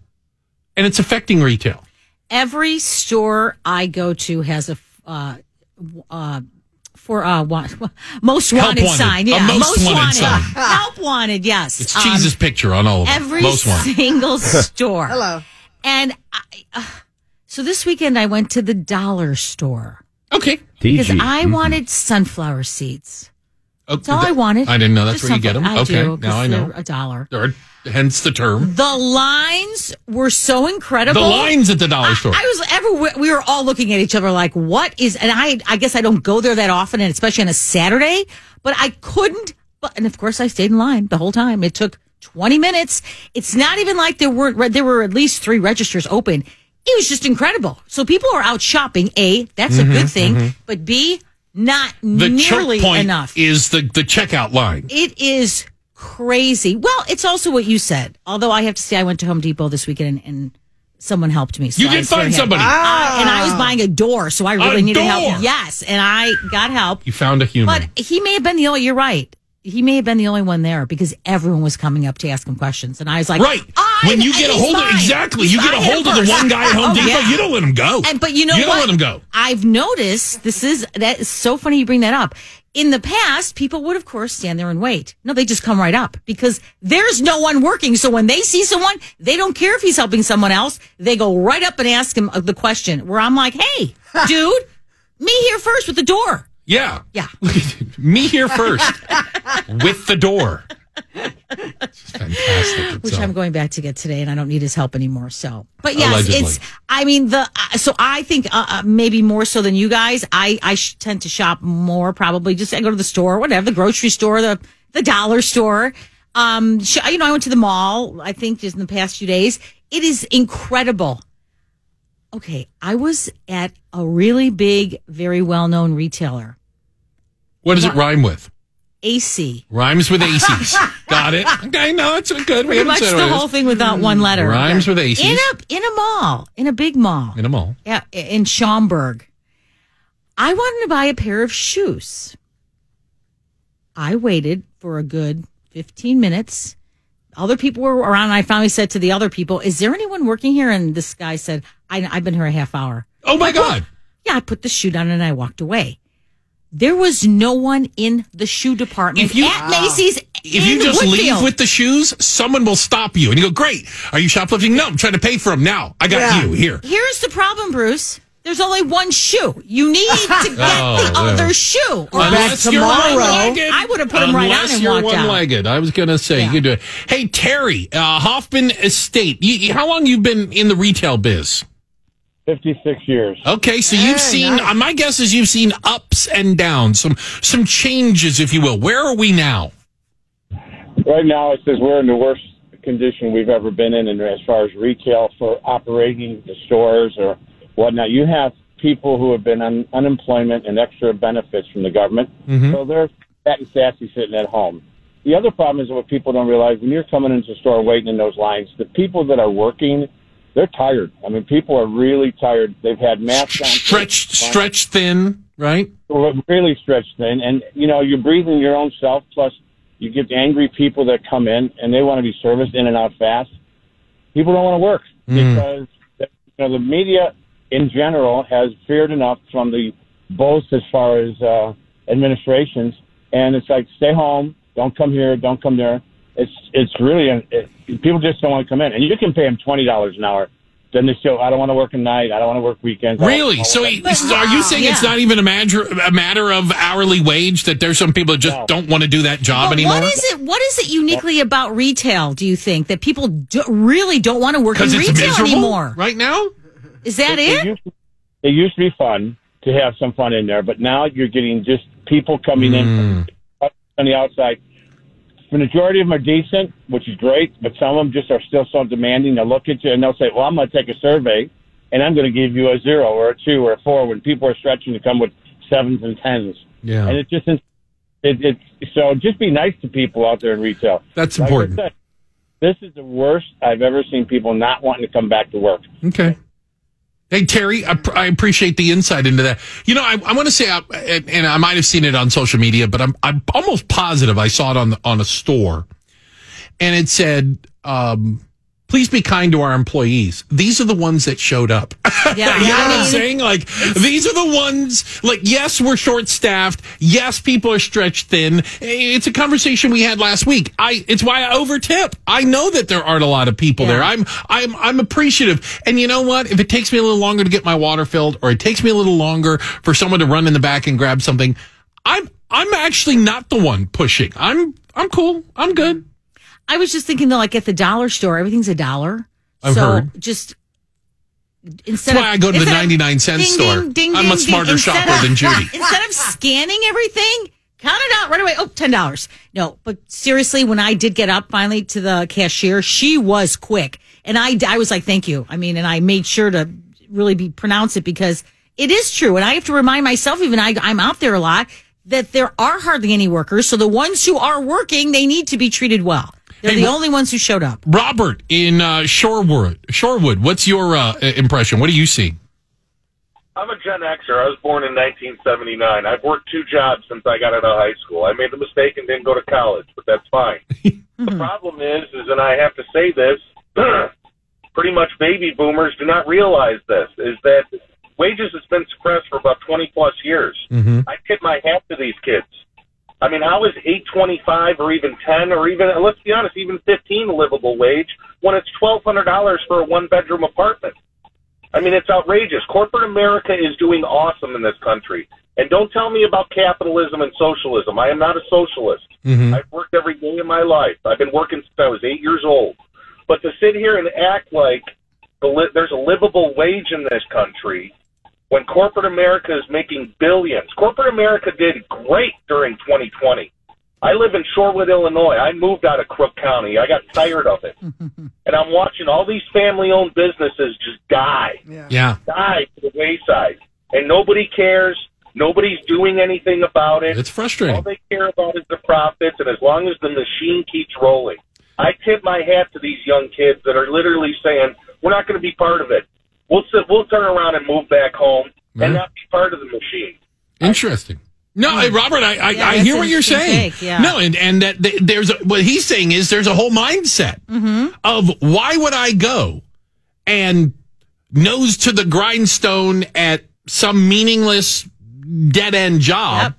And it's affecting retail. Every store I go to has a uh, uh, for uh, wa- most wanted, wanted. sign. A Yeah, most wanted sign. Help wanted. Yes, It's Um, Jesus' picture on all of them. every single store. Hello. And I, uh, so this weekend I went to the dollar store Okay. because DG. I mm-hmm. wanted sunflower seeds. Oh, That's all that- I wanted. I didn't know that's Just where you get them. I okay. do, 'cause now I know. A dollar. Or, hence the term. The lines were so incredible. The lines at the dollar store. I was everywhere. We were all looking at each other like, "What is?" And I, I guess I don't go there that often, and especially on a Saturday. But I couldn't. But and of course, I stayed in line the whole time. It took twenty minutes. It's not even like there weren't. There were at least three registers open. It was just incredible. So people are out shopping. A, that's a good thing. But B, not Mm-hmm, the nearly enough. is the, the checkout line. It is crazy. Well, it's also what you said. Although I have to say, I went to Home Depot this weekend and, and someone helped me. So You did find somebody. Uh, and I was buying a door, so I really A needed door? help. Yes, and I got help. You found a human. But he may have been the only. You're right. He may have been the only one there because everyone was coming up to ask him questions, and I was like, right. I, when you get a hold of exactly, you get a hold of the one guy at Home Oh, Depot. yeah. You don't let him go. And but you know you don't let him go. I've noticed this is that is so funny you bring that up. In the past, people would of course stand there and wait. No, they just come right up because there's no one working. So when they see someone, they don't care if he's helping someone else. They go right up and ask him uh, the question. Where I'm like, "Hey, dude, me here first with the door." Yeah. Yeah. Me here first with the door. Fantastic. It's which all- I'm going back to get today, and I don't need his help anymore. So, but yes, Allegedly. it's. I mean, the uh, so I think uh, uh, maybe more so than you guys. I I sh- tend to shop more. Probably just I go to the store, whatever, the grocery store, the the dollar store. Um, sh- you know, I went to the mall. I think just in the past few days, it is incredible. Okay, I was at a really big, very well known retailer, what does it rhyme with? AC. Rhymes with ACs. Got it. Okay, no, it's good. We Pretty much the whole thing without one letter. Rhymes with ACs. in a in a mall, in a big mall. In a mall. Yeah, in Schaumburg. I wanted to buy a pair of shoes. I waited for a good 15 minutes. Other people were around. And I finally said to the other people, Is there anyone working here? And this guy said, I, I've been here a half hour. Oh my God. Yeah, I put the shoe down and I walked away. There was no one in the shoe department If you- at Macy's. If in you just Woodfield. leave with the shoes, someone will stop you and you go, Great. Are you shoplifting? No, I'm trying to pay for them now. I got Yeah. you here. Here's the problem, Bruce. There's only one shoe. You need to get Oh, the yeah. other shoe. Or Unless back tomorrow. I would have put 'em right on Unless and you're walked one-legged. I was going to say, Yeah. you could do it. Hey, Terry, uh, Hoffman Estate. You, you- how long you been in the retail biz? 56 years. Okay, so you've seen. Uh, my guess is you've seen ups and downs, some some changes, if you will. Where are we now? Right now, it says we're in the worst condition we've ever been in, and as far as retail for operating the stores or whatnot. You have people who have been on unemployment and extra benefits from the government, so they're fat and sassy sitting at home. The other problem is what people don't realize when you're coming into the store waiting in those lines, the people that are working, they're tired. I mean, people are really tired. They've had masks on. Stretched, stretched thin, right? Really stretched thin, and you know you're breathing your own self. Plus, you get angry people that come in and they want to be serviced in and out fast. People don't want to work because you know the media in general has feared enough from the both as far as uh, administrations, and it's like stay home, don't come here, don't come there. It's it's really it, people just don't want to come in, and you can pay them twenty dollars an hour. Then they still, I don't want to work at night. I don't want to work weekends. Really? So, he- so are you saying it's not even a matter a matter of hourly wage that there's some people that just No. don't want to do that job But anymore? what is it? What is it uniquely about retail? Do you think that people do, really don't want to work in Because it's retail miserable anymore? right now. Is that it, it? used to, it used to be fun to have some fun in there, but now you're getting just people coming in Hmm. from on the outside. The majority of them are decent, which is great, but some of them just are still so demanding. They'll look at you and they'll say, "Well, I'm going to take a survey, and I'm going to give you a zero or a two or a four when people are stretching to come with sevens and tens. Yeah. And it's just it, it so just be nice to people out there in retail. That's Like important. said, this is the worst I've ever seen people not wanting to come back to work. Okay. Hey Terry, I, I appreciate the insight into that. You know, I, I want to say, I, and I might have seen it on social media, but I'm I'm almost positive I saw it on the, on a store, and it said, um, "Please be kind to our employees. These are the ones that showed up." Yeah, you know I what I'm mean, saying? Like these are the ones. Like yes, we're short staffed. Yes, people are stretched thin. It's a conversation we had last week. I. It's why I overtip. I know that there aren't a lot of people Yeah. there. I'm. I'm. I'm appreciative. And you know what? If it takes me a little longer to get my water filled, or it takes me a little longer for someone to run in the back and grab something, I'm. I'm actually not the one pushing. I'm. I'm cool. I'm good. I was just thinking though, like at the dollar store, everything's a dollar. I've so heard. just instead That's why of I go to the 99 cent ding, store. ding, ding, I'm a smarter shopper of- than Judy. Instead of scanning everything, count it out right away. Oh, ten dollars. No, but seriously, when I did get up finally to the cashier, she was quick, and I I was like, thank you. I mean, and I made sure to really be pronounce it because it is true, and I have to remind myself, even I I'm out there a lot. That there are hardly any workers, so the ones who are working, they need to be treated well. They're Hey, the only ones who showed up. Robert in uh, Shorewood. Shorewood. What's your uh, impression? What do you see? I'm a Gen Xer. I was born in 1979. I've worked two jobs since I got out of high school. I made the mistake and didn't go to college, but that's fine. the problem is, is, and I have to say this, pretty much baby boomers do not realize this, is that wages has been suppressed for about 20 plus years. I tip my hat to these kids. I mean, how is 825 or even 10 or even, let's be honest, even 15 a livable wage when it's $1,200 for a one bedroom apartment? I mean, it's outrageous. Corporate America is doing awesome in this country. And don't tell me about capitalism and socialism. I am not a socialist. Mm-hmm. I've worked every day of my life. I've been working since I was eight years old. But to sit here and act like the li- there's a livable wage in this country when corporate America is making billions. Corporate America did great during 2020. I live in Shorewood, Illinois. I moved out of Crook County. I got tired of it. and I'm watching all these family owned businesses just die Yeah. die to the wayside, and nobody cares. Nobody's doing anything about it. It's frustrating. All they care about is the profits, and as long as the machine keeps rolling, I tip my hat to these young kids that are literally saying, "We're not going to be part of it. We'll sit, we'll turn around and move back home Yeah. and not be part of the machine." Interesting. No, hmm. hey, Robert, I, I, Yeah, I hear what you're saying. take, yeah. No, and, and that there's a, what he's saying is there's a whole mindset mm-hmm. of why would I go and nose to the grindstone at some meaningless dead end job.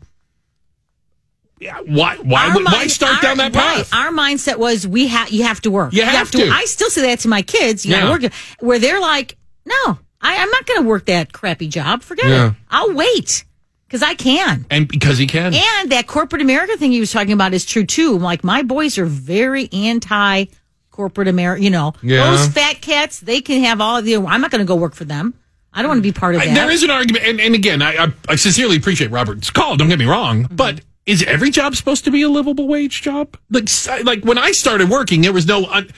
Yeah, why why Our would, why mind- start our- down that path? Right. Our mindset was we have you have to work. You have to. I still say that to my kids. You Yeah. gotta work. Where they're like, no, I, I'm not going to work that crappy job. Forget Yeah. it. I'll wait because I can. and because he can. And that corporate America thing he was talking about is true too. Like my boys are very anti corporate America. You know, Yeah. those fat cats, they can have all of the. I'm not going to go work for them. I don't want to be part of I- that. there is an argument, and, and again, I, I, I sincerely appreciate Robert's call. Don't get me wrong, Mm-hmm. but is every job supposed to be a livable wage job? Like, like when I started working, there was no, un,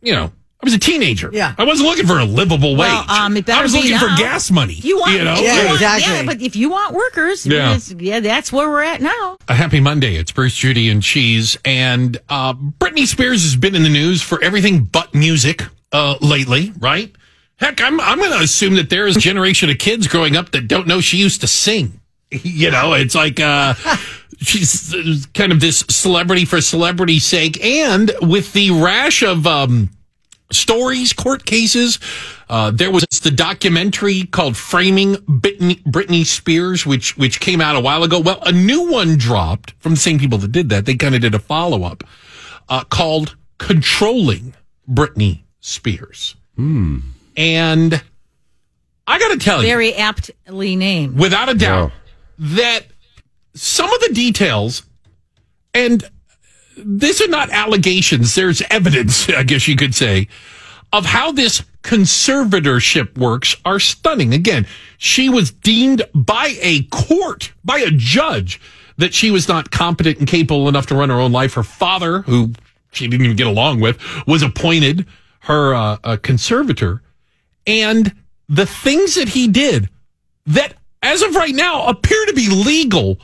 you know, I was a teenager. Yeah. I wasn't looking for a livable Well, wage. um, it better I was be looking now. for gas money. You want, you know, if you Yeah, want- exactly. Yeah, but if you want workers, Yeah. yeah, yeah, that's where we're at now. A happy Monday. It's Bruce, Judy, and Cheese. And uh, Britney Spears has been in the news for everything but music uh, lately, right? Heck, I'm, I'm going to assume that there is a generation of kids growing up that don't know she used to sing. You know, it's like uh, she's kind of this celebrity for celebrity's sake. And with the rash of um, stories, court cases. Uh, there was the documentary called "Framing Britney, Britney Spears," which which came out a while ago. Well, a new one dropped from the same people that did that. They kind of did a follow up uh, called "Controlling Britney Spears," and I got to tell you, Very aptly named. without a doubt, that some of the details and these are not allegations. There's evidence, I guess you could say, of how this conservatorship works are stunning. Again, she was deemed by a court, by a judge, that she was not competent and capable enough to run her own life. Her father, who she didn't even get along with, was appointed her uh, a conservator. And the things that he did that, as of right now, appear to be legal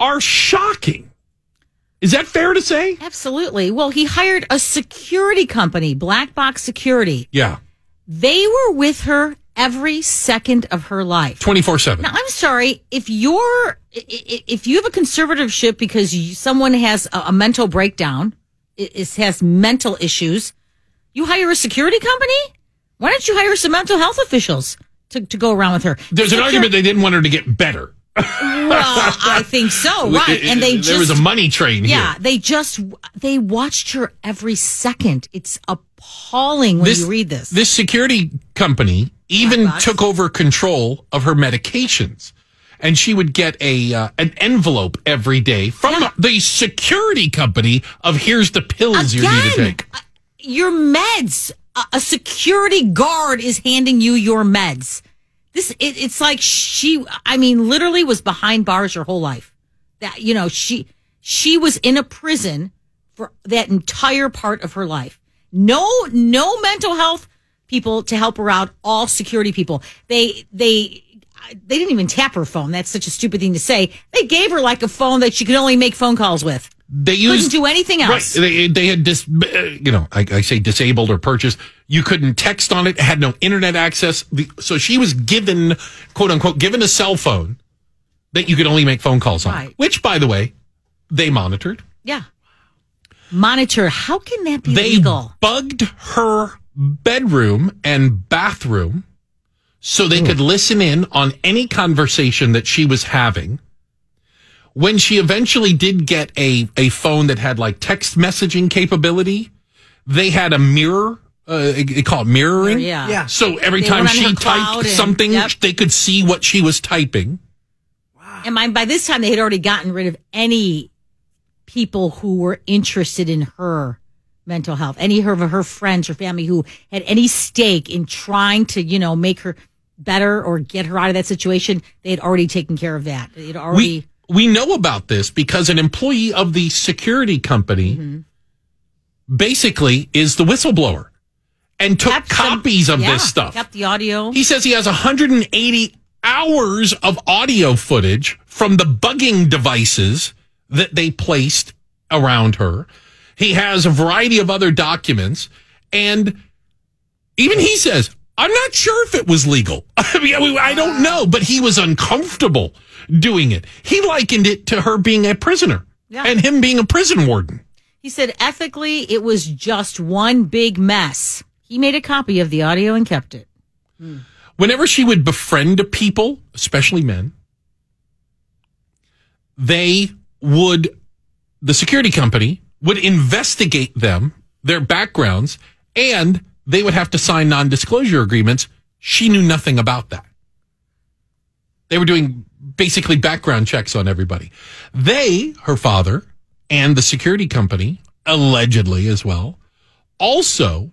are shocking. Is that fair to say? Absolutely. Well, he hired a security company, Black Box Security. Yeah. They were with her every second of her life. 24 7. Now, I'm sorry if you're if you have a conservatorship because you, someone has a, a mental breakdown, i- is has mental issues, you hire a security company. Why don't you hire some mental health officials to, to go around with her? There's an argument they didn't want her to get better. Well, I think so, right? And they there just was a money train yeah, here. they just they watched her every second. It's appalling when you read this. This security company even took over control of her medications. And she would get a uh, an envelope every day from Yeah. the security company of here's the pills you need to take. your meds. A security guard is handing you your meds. This it, it's like she. I mean, literally was behind bars her whole life. That you know she she was in a prison for that entire part of her life. No no mental health people to help her out. All security people. They they. They didn't even tap her phone. That's such a stupid thing to say. They gave her like a phone that she could only make phone calls with. They Couldn't do anything else. Right. They, they had dis, uh, you know, I, I say disabled or purchased. You couldn't text on it. It had no internet access. The, so she was given, quote unquote, given a cell phone that you could only make phone calls on. Right. Which, by the way, they monitored. Yeah. Monitor. How can that be They legal? bugged her bedroom and bathroom so they could listen in on any conversation that she was having. When she eventually did get a, a phone that had like text messaging capability, they had a mirror. Uh, they call it mirroring. Yeah. Yeah. So every They time she her cloud typed and- something, yep. they could see what she was typing. Wow. And by, by this time, they had already gotten rid of any people who were interested in her mental health, any of her, her friends or family who had any stake in trying to, you know, make her better or get her out of that situation. They had already taken care of that. They had already. We we know about this because an employee of the security company Mm-hmm. basically is the whistleblower and took kept some- copies of yeah, this stuff. Kept the audio. He says he has 180 hours of audio footage from the bugging devices that they placed around her. He has a variety of other documents and even he says, I'm not sure if it was legal. I mean, I don't know, but he was uncomfortable doing it. He likened it to her being a prisoner Yeah. and him being a prison warden. He said ethically, it was just one big mess. He made a copy of the audio and kept it. Hmm. Whenever she would befriend people, especially men, they would, the security company would investigate them, their backgrounds, and they would have to sign non disclosure agreements. She knew nothing about that. They were doing basically background checks on everybody. They, her father, and the security company, allegedly as well, also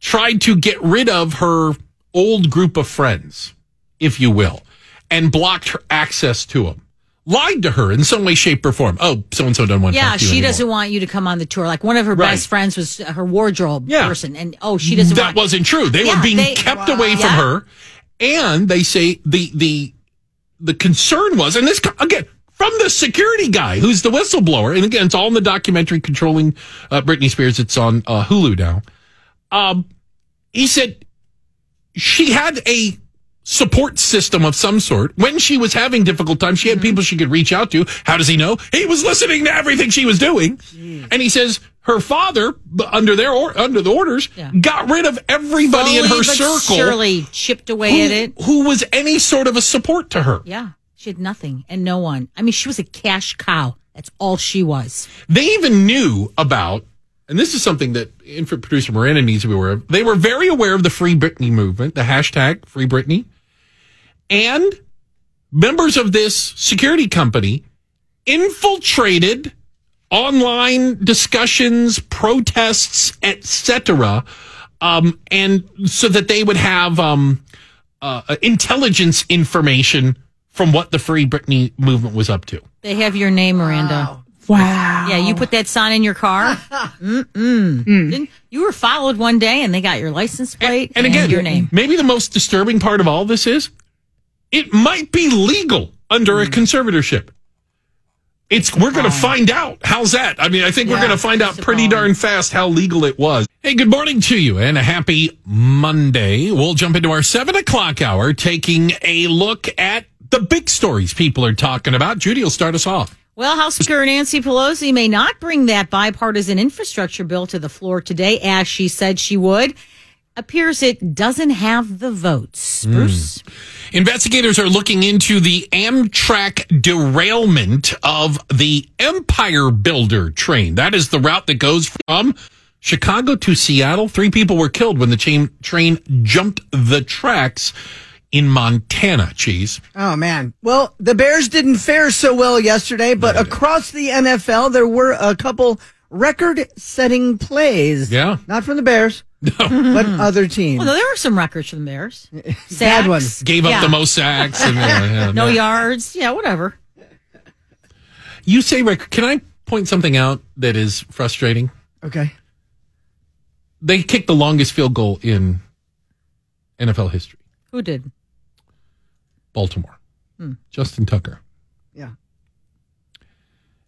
tried to get rid of her old group of friends, if you will, and blocked her access to them. Lied to her in some way, shape, or form. Oh, so and so doesn't want Yeah, talk to you she anymore. doesn't want you to come on the tour. Like one of her Right. best friends was her wardrobe Yeah. person, and oh, she doesn't. That want, wasn't true. They Yeah, were being they- kept Wow. away from her, and they say the the the concern was, and this again from the security guy who's the whistleblower, and again, it's all in the documentary controlling uh, Britney Spears. It's on uh, Hulu now. Um, he said she had a support system of some sort when she was having difficult times. She had mm-hmm. people she could reach out to. How does he know? He was listening to everything she was doing, and he says her father, under their or, under the orders, Yeah. got rid of everybody in her circle surely chipped away who, at it. who was any sort of a support to her. Yeah, she had nothing and no one. I mean, she was a cash cow. That's all she was. They even knew about, and this is something that infant producer Miranda needs to be aware of. They were very aware of the Free Britney movement, the hashtag Free Britney, and members of this security company infiltrated online discussions, protests, etc., um, and so that they would have um, uh, intelligence information from what the Free Britney movement was up to. They have your name, Miranda. Wow. Yeah, you put that sign in your car. Mm-mm. Didn't- You were followed one day, and they got your license plate and again, your name. maybe the most disturbing part of all this is it might be legal under a hmm. conservatorship. It's we're going to find out. How's that? I mean, I think we're Yeah, going to find out it's pretty darn fast how legal it was. Hey, good morning to you and a happy Monday. We'll jump into our seven o'clock hour taking a look at the big stories people are talking about. Judy will start us off. Well, House Speaker Nancy Pelosi may not bring that bipartisan infrastructure bill to the floor today, as she said she would. Appears it doesn't have the votes. Bruce? Hmm. Investigators are looking into the Amtrak derailment of the Empire Builder train. That is the route that goes from Chicago to Seattle. Three people were killed when the chain, train jumped the tracks in Montana. Cheese. Oh man. Well, the Bears didn't fare so well yesterday, but across the NFL there were a couple record-setting plays. Yeah. Not from the Bears, but other teams. Well, there were some records from the Bears. Bad ones. Gave up Yeah. the most sacks. And, yeah, yeah, No no. yards. Yeah, whatever. You say, Rick, can I point something out that is frustrating? Okay. They kicked the longest field goal in NFL history. Who did? Baltimore. Hmm. Justin Tucker. Yeah.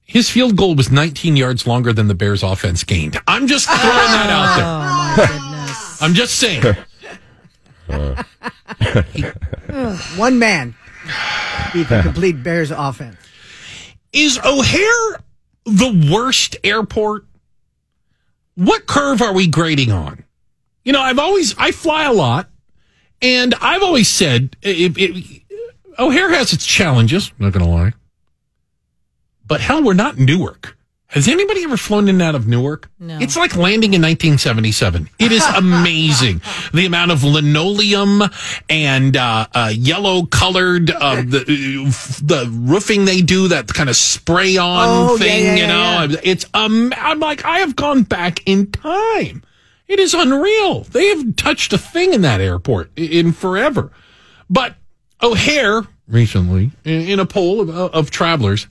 His field goal was 19 yards longer than the Bears offense gained. I'm just throwing that out there. Oh, My goodness. I'm just saying. Uh. One man beat the complete Bears offense. Is O'Hare the worst airport? What curve are we grading on? You know, I've always, I fly a lot, and I've always said it, it, O'Hare has its challenges, not going to lie. But hell, we're not Newark. Has anybody ever flown in and out of Newark? No. It's like landing in 1977. It is amazing the amount of linoleum and uh, uh, yellow colored uh, the the roofing they do that kind of spray on Oh, thing. yeah, you know, yeah. it's um. I'm like I have gone back in time. It is unreal. They haven't touched a thing in that airport in forever. But O'Hare recently, in in a poll of, of travelers,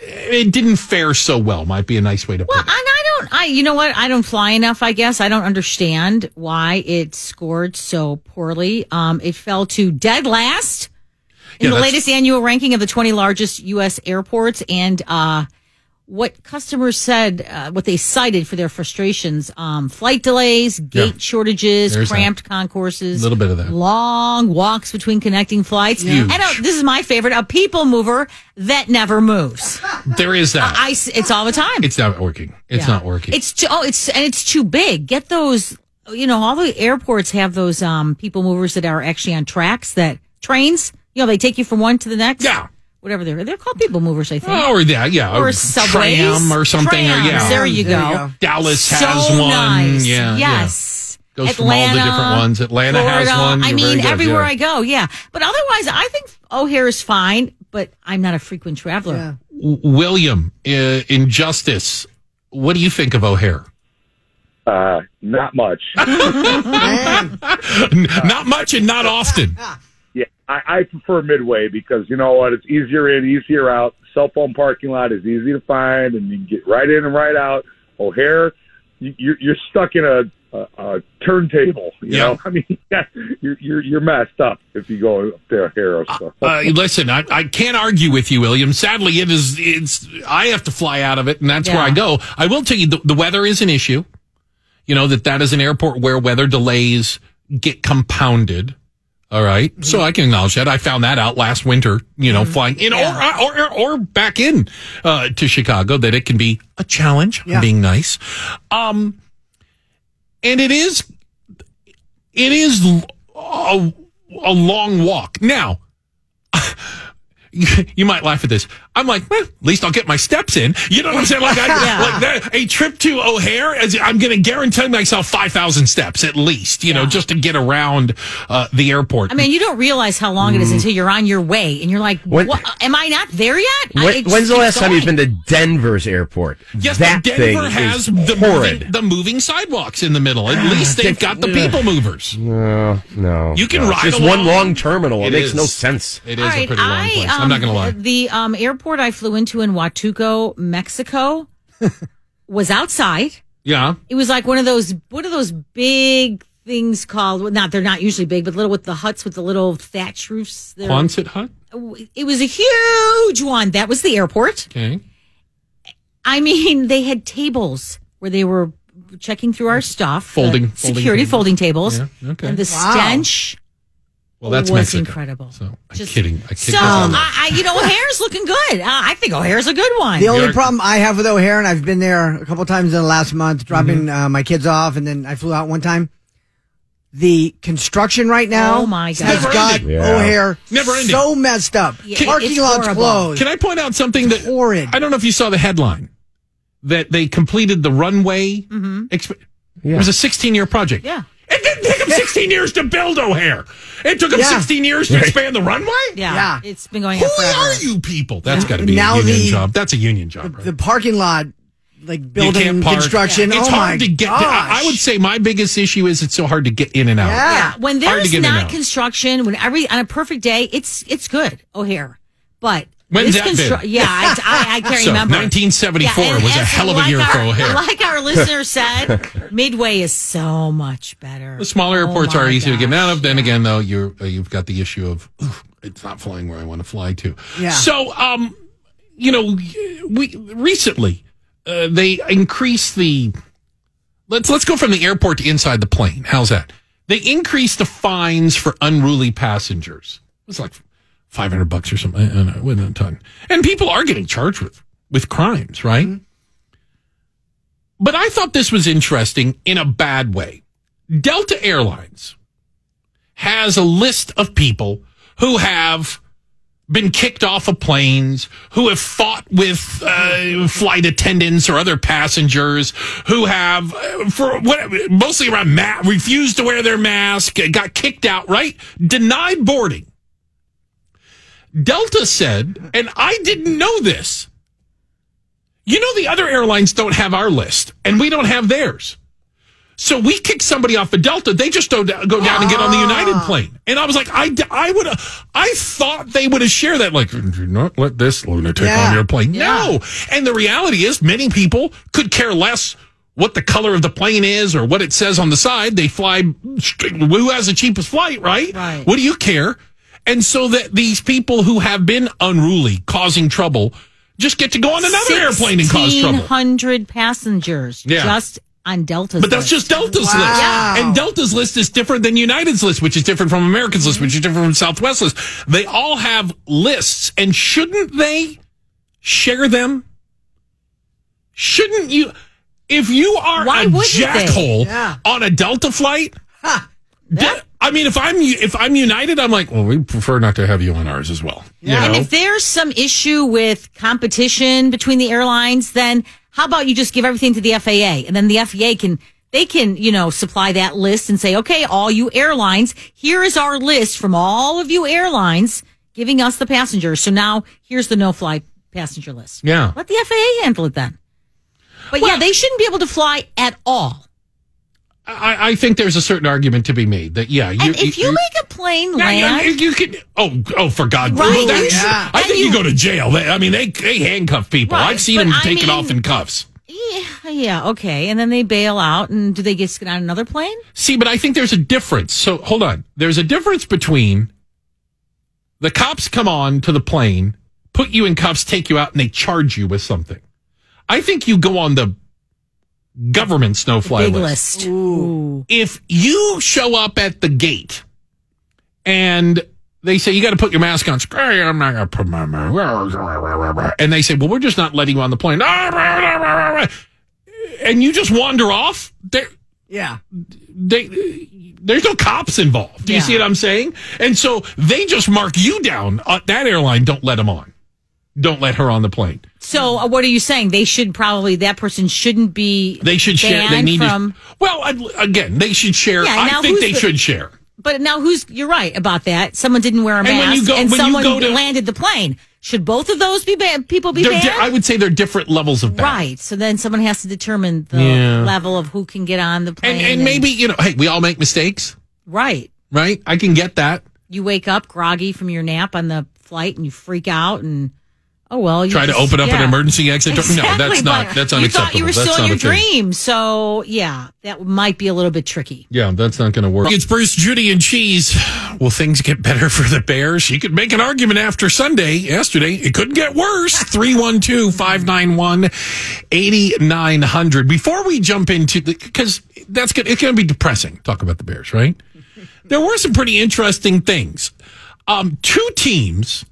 it didn't fare so well. Might be a nice way to Well, put and it. I don't, I, you know what? I don't fly enough, I guess. I don't understand why it scored so poorly. Um, it fell to dead last in Yeah, the latest annual ranking of the 20 largest U.S. airports. And, uh, what customers said, uh, what they cited for their frustrations, um, flight delays, gate Yeah. shortages, There's that. cramped concourses, A little bit of that. long walks between connecting flights, Huge. and uh, this is my favorite, a people mover that never moves. There is that. I, s- it's all the time. it's not working. It's Yeah. not working. It's too, oh, it's and it's too big. Get those. You know, all the airports have those um people movers that are actually on tracks that trains. You know, they take you from one to the next. Yeah. Whatever they're they're called people movers. I think. Oh, or that, yeah, or subways, tram or something, Trams, or yeah. There you There go. you go. Dallas so has one. Nice. Yeah, yeah. Yes. Goes from all the different ones. Atlanta has one. I You're mean, good, everywhere yeah. I go, yeah. But otherwise, I think O'Hare is fine. But I'm not a frequent traveler. Yeah. W- William, uh, in Justice. What do you think of O'Hare? Uh, not much. Not much and not often. Yeah, I, I prefer Midway because you know what? It's easier in, easier out. Cell phone parking lot is easy to find, and you can get right in and right out. O'Hare, you, you're you're stuck in a, a, a turntable. You Yeah. know, I mean, yeah, you're you're you're messed up if you go up to O'Hare. So. Uh, listen, I, I can't argue with you, William. Sadly, it is. It's. I have to fly out of it, and that's where I go. I will tell you, the, the weather is an issue. You know that that is an airport where weather delays get compounded. All right, so I can acknowledge that. I found that out last winter. You know, flying in or, or or or back in uh, to Chicago, that it can be a challenge. Yeah. being nice, um, and it is it is a, a long walk. Now, you might laugh at this. I'm like, well, at least I'll get my steps in. You know what I'm saying? Like, I, Yeah. like that, a trip to O'Hare, as I'm going to guarantee myself 5,000 steps at least, you know, just to get around uh, the airport. I mean, you don't realize how long it is until you're on your way, and you're like, When- what? "Am I not there yet?" When, it when's the last keeps time you've been to Denver's airport? yes, that but thing Denver has is the moving, the moving sidewalks in the middle. At least they've got the people movers. No, no. You can no. ride It's just along. one long terminal. It, It makes is. no sense. It is All a right, pretty long I, place. um, I'm not going to lie. The um, airport I flew into in Huatulco, Mexico, was outside. Yeah. It was like one of those, one of those big things called? well, Not they're not usually big, but little with the huts with the little thatch roofs. They're- Quonset hut? It was a huge one. That was the airport. Okay. I mean, they had tables where they were checking through our stuff, the Folding- folding security tables. folding tables, Yeah, okay. and the Wow. stench Well, that's was Mexico. incredible. So I'm Just- kidding. I kid So. I, I, you know, O'Hare's looking good. Uh, I think O'Hare's a good one. The only You're- problem I have with O'Hare, and I've been there a couple times in the last month, dropping uh, my kids off, and then I flew out one time. The construction right now Oh, my God. Never got. Yeah. O'Hare Never ending. so messed up. Yeah, Parking lots horrible. closed. Can I point out something that Horrid. I don't know if you saw the headline that they completed the runway. Exp- It was a 16 year project. Yeah. It didn't take them 16 years to build O'Hare. It took them Yeah. 16 years to expand the runway. yeah, Yeah. it's been going Who on forever. are you people? That's got to be Now a union the- job. That's a union job. right? the parking lot, like building can't park. construction. It's oh my hard to get. Gosh. I I would say my biggest issue is it's so hard to get in and out. Yeah. Yeah, when there's get in and not construction, when every on a perfect day, it's it's good O'Hare. But When's that been? yeah, I, I, I can't So, remember. 1974 and was a hell of a like year for O'Hare. Like our listener said, Midway is so much better. The smaller Oh airports are easy to get out of. Then yeah. again, though, you're uh, you've got the issue of "Oof, it's not flying where I want to fly to. Yeah. So, um, you know, we recently uh, they increased the. Let's let's go from the airport to inside the plane. How's that? They increased the fines for unruly passengers. It's like five hundred bucks or something. I don't know, wasn't a ton. And people are getting charged with with crimes, right? But I thought this was interesting in a bad way. Delta Airlines has a list of people who have been kicked off of planes, who have fought with uh, flight attendants or other passengers, who have, uh, for what, mostly around ma- refused to wear their mask, got kicked out, right? Denied boarding. Delta said, and I didn't know this. You know, the other airlines don't have our list, and we don't have theirs. So we kick somebody off of Delta, they just don't go down and get on the United ah. plane. And I was like, I, I would have, I thought they would have shared that. Like, do not let this lunatic Yeah. on your plane. No. And the reality is, many people could care less what the color of the plane is or what it says on the side. They fly, who has the cheapest flight, right? Right. What do you care? And so that these people who have been unruly, causing trouble, just get to go on another airplane and cause trouble. 1,600 passengers Yeah. just on Delta's But that's list. just Delta's Wow. list. Yeah. And Delta's list is different than United's list, which is different from American's list, which is different from Southwest's list. They all have lists, and shouldn't they share them? Shouldn't you? If you are Why a jackhole Yeah. on a Delta flight, de- I mean, if I'm if I'm United, I'm like, well, we prefer not to have you on ours as well. You And if there's some issue with competition between the airlines, then how about you just give everything to the FAA and then the FAA can they can, you know, supply that list and say, okay, all you airlines, here is our list from all of you airlines giving us the passengers. So now here's the no fly passenger list. Yeah. Let the FAA handle it then. But Well- yeah, they shouldn't be able to fly at all. I, I think there's a certain argument to be made that yeah, you, And if you make a plane Yeah, land, you, you could. Oh, oh, for God! Right. Well, Yeah. I think you, you- go to jail. I mean, they they handcuff people. Right, I've seen them I taken mean- off in cuffs. yeah, yeah, okay. And then they bail out, and do they get on another plane? See, but I think there's a difference. So hold on. There's a difference between the cops come on to the plane, put you in cuffs, take you out, and they charge you with something. I think you go on the government's no fly Big list. list. Ooh. if you show up at the gate and they say you got to put your mask on, hey, I'm not going to put my mask. And they say, well, we're just not letting you on the plane. And you just wander off. There, Yeah. they, there's no cops involved. Do you Yeah. see what I'm saying? And so they just mark you down. Uh, that airline, don't let them on. Don't let her on the plane. So, uh, what are you saying? They should probably that person shouldn't be. They should share. They need from. to. Well, again, they should share. Yeah, I think they the- should share. But now, who's you're right about that? Someone didn't wear a mask, you go- and someone to- landed the plane. Should both of those be banned? People be banned? di- I would say they're different levels of bad. right. So then someone has to determine the Yeah. level of who can get on the plane. And, and maybe, you know, hey, we all make mistakes, right. right? I can get that. You wake up groggy from your nap on the flight, and you freak out, and Oh well, you Try to open up an emergency exit door. No, that's not. That's You unacceptable. thought you were That's still in not your dream, so yeah, that might be a little bit tricky. Yeah, that's not going to work. It's Bruce, Judy, and Cheese. Will things get better for the Bears? You could make an argument after Sunday, yesterday. It couldn't get worse. 312 591 8900. Before we jump into the, because that's good. It's going to be depressing. Talk about the Bears, right? There were some pretty interesting things. Um, two teams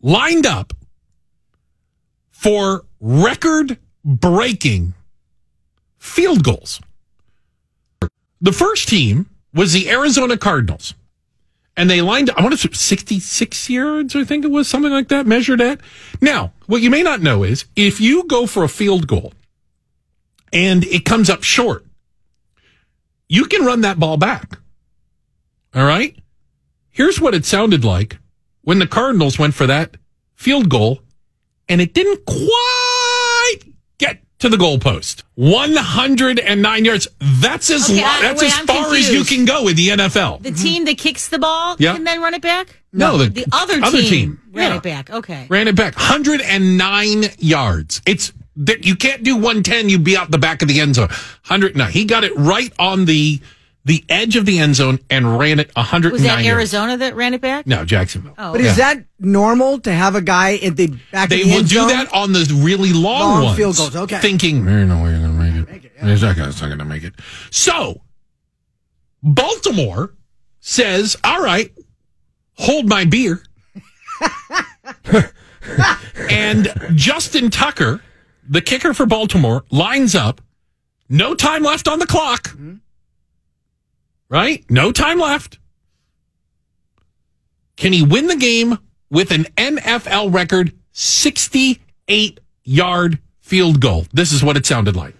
lined up for record breaking field goals. The first team was the Arizona Cardinals. And they lined up, I want to say 66 yards, I think it was, something like that, measured at. Now, what you may not know is if you go for a field goal and it comes up short, you can run that ball back. All right? Here's what it sounded like when the Cardinals went for that field goal and it didn't quite get to the goalpost. 109 yards. That's as Okay, I- that's wait, as I'm far as you can go in the NFL. The team that kicks the ball Yeah. can then run it back. No, the- the other, other team, team. ran Yeah. it back. Okay. Ran it back 109 yards. It's that you can't do 110 you'd be out the back of the end zone. 109. He got it right on the the edge of the end zone and ran it 109 Was that yards. Arizona that ran it back? No, Jacksonville. Oh, But Yeah. is that normal to have a guy at the back They of the will end do that on the really long, Long ones. field goals, okay. Thinking, there's no way you're going to make it. There's that guy's not going to make it. So, Baltimore says, all right, hold my beer. and Justin Tucker, the kicker for Baltimore, lines up. No time left on the clock. Mm-hmm. Right? No time left. Can he win the game with an NFL record 68 yard field goal? This is what it sounded like.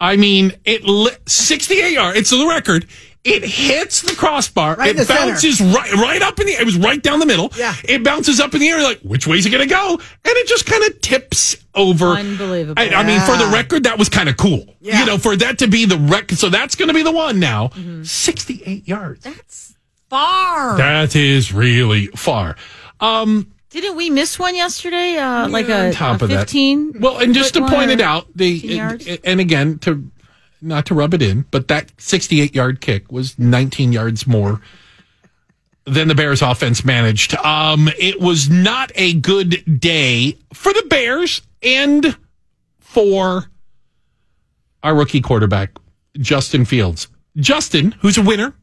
I mean, it li- 68 yard. It's the record. It hits the crossbar. Right it the center. bounces right right up in the. It was right down the middle. Yeah. It bounces up in the air. Like which way's it going to go? And it just kind of tips over. Unbelievable. I, I mean, for the record, that was kind of cool. Yeah. You know, for that to be the record. So that's going to be the one now. Mm-hmm. 68 yards. That's far. That is really far. Um, Didn't we miss one yesterday? Uh, like on a, top a of that. 15? Well, and just to foot point one it out, the and, and again to not to rub it in, but that 68 yard kick was 19 yards more than the Bears offense managed. Um, it was not a good day for the Bears and for our rookie quarterback, Justin Fields. Justin, who's a winner,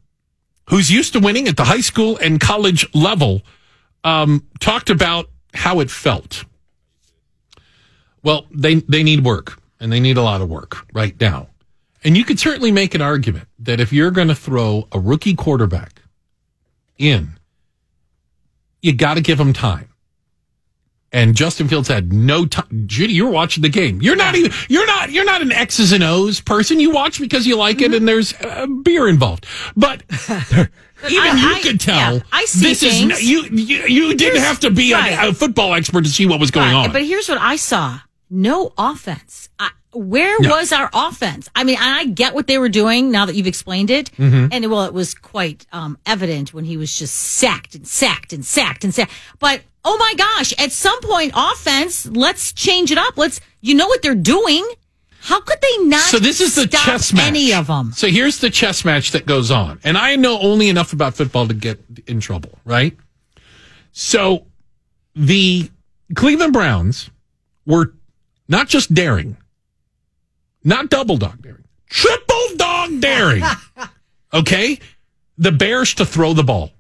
who's used to winning at the high school and college level, um, talked about how it felt. Well, they they need work, and they need a lot of work right now. And you could certainly make an argument that if you're going to throw a rookie quarterback in, you got to give him time. And Justin Fields had no time. Judy, you're watching the game. You're not even. You're not. You're not an X's and O's person. You watch because you like it, and there's uh, beer involved. But even I- you could tell. yeah, I see this is things. no, you. You, you didn't have to be a- a, football expert to see what was going Right, on. But here's what I saw: no offense. I, where No. was our offense? I mean, I get what they were doing now that you've explained it, Mm-hmm. and well, it was quite um, evident when he was just sacked and sacked and sacked and sacked. But oh my gosh, at some point, offense, let's change it up. Let's, you know what they're doing. How could they not? So this is the chess match. Any of them? So here's the chess match that goes on, and I know only enough about football to get in trouble, right? So the Cleveland Browns were not just daring, not double dog daring, triple dog daring. okay, the Bears to throw the ball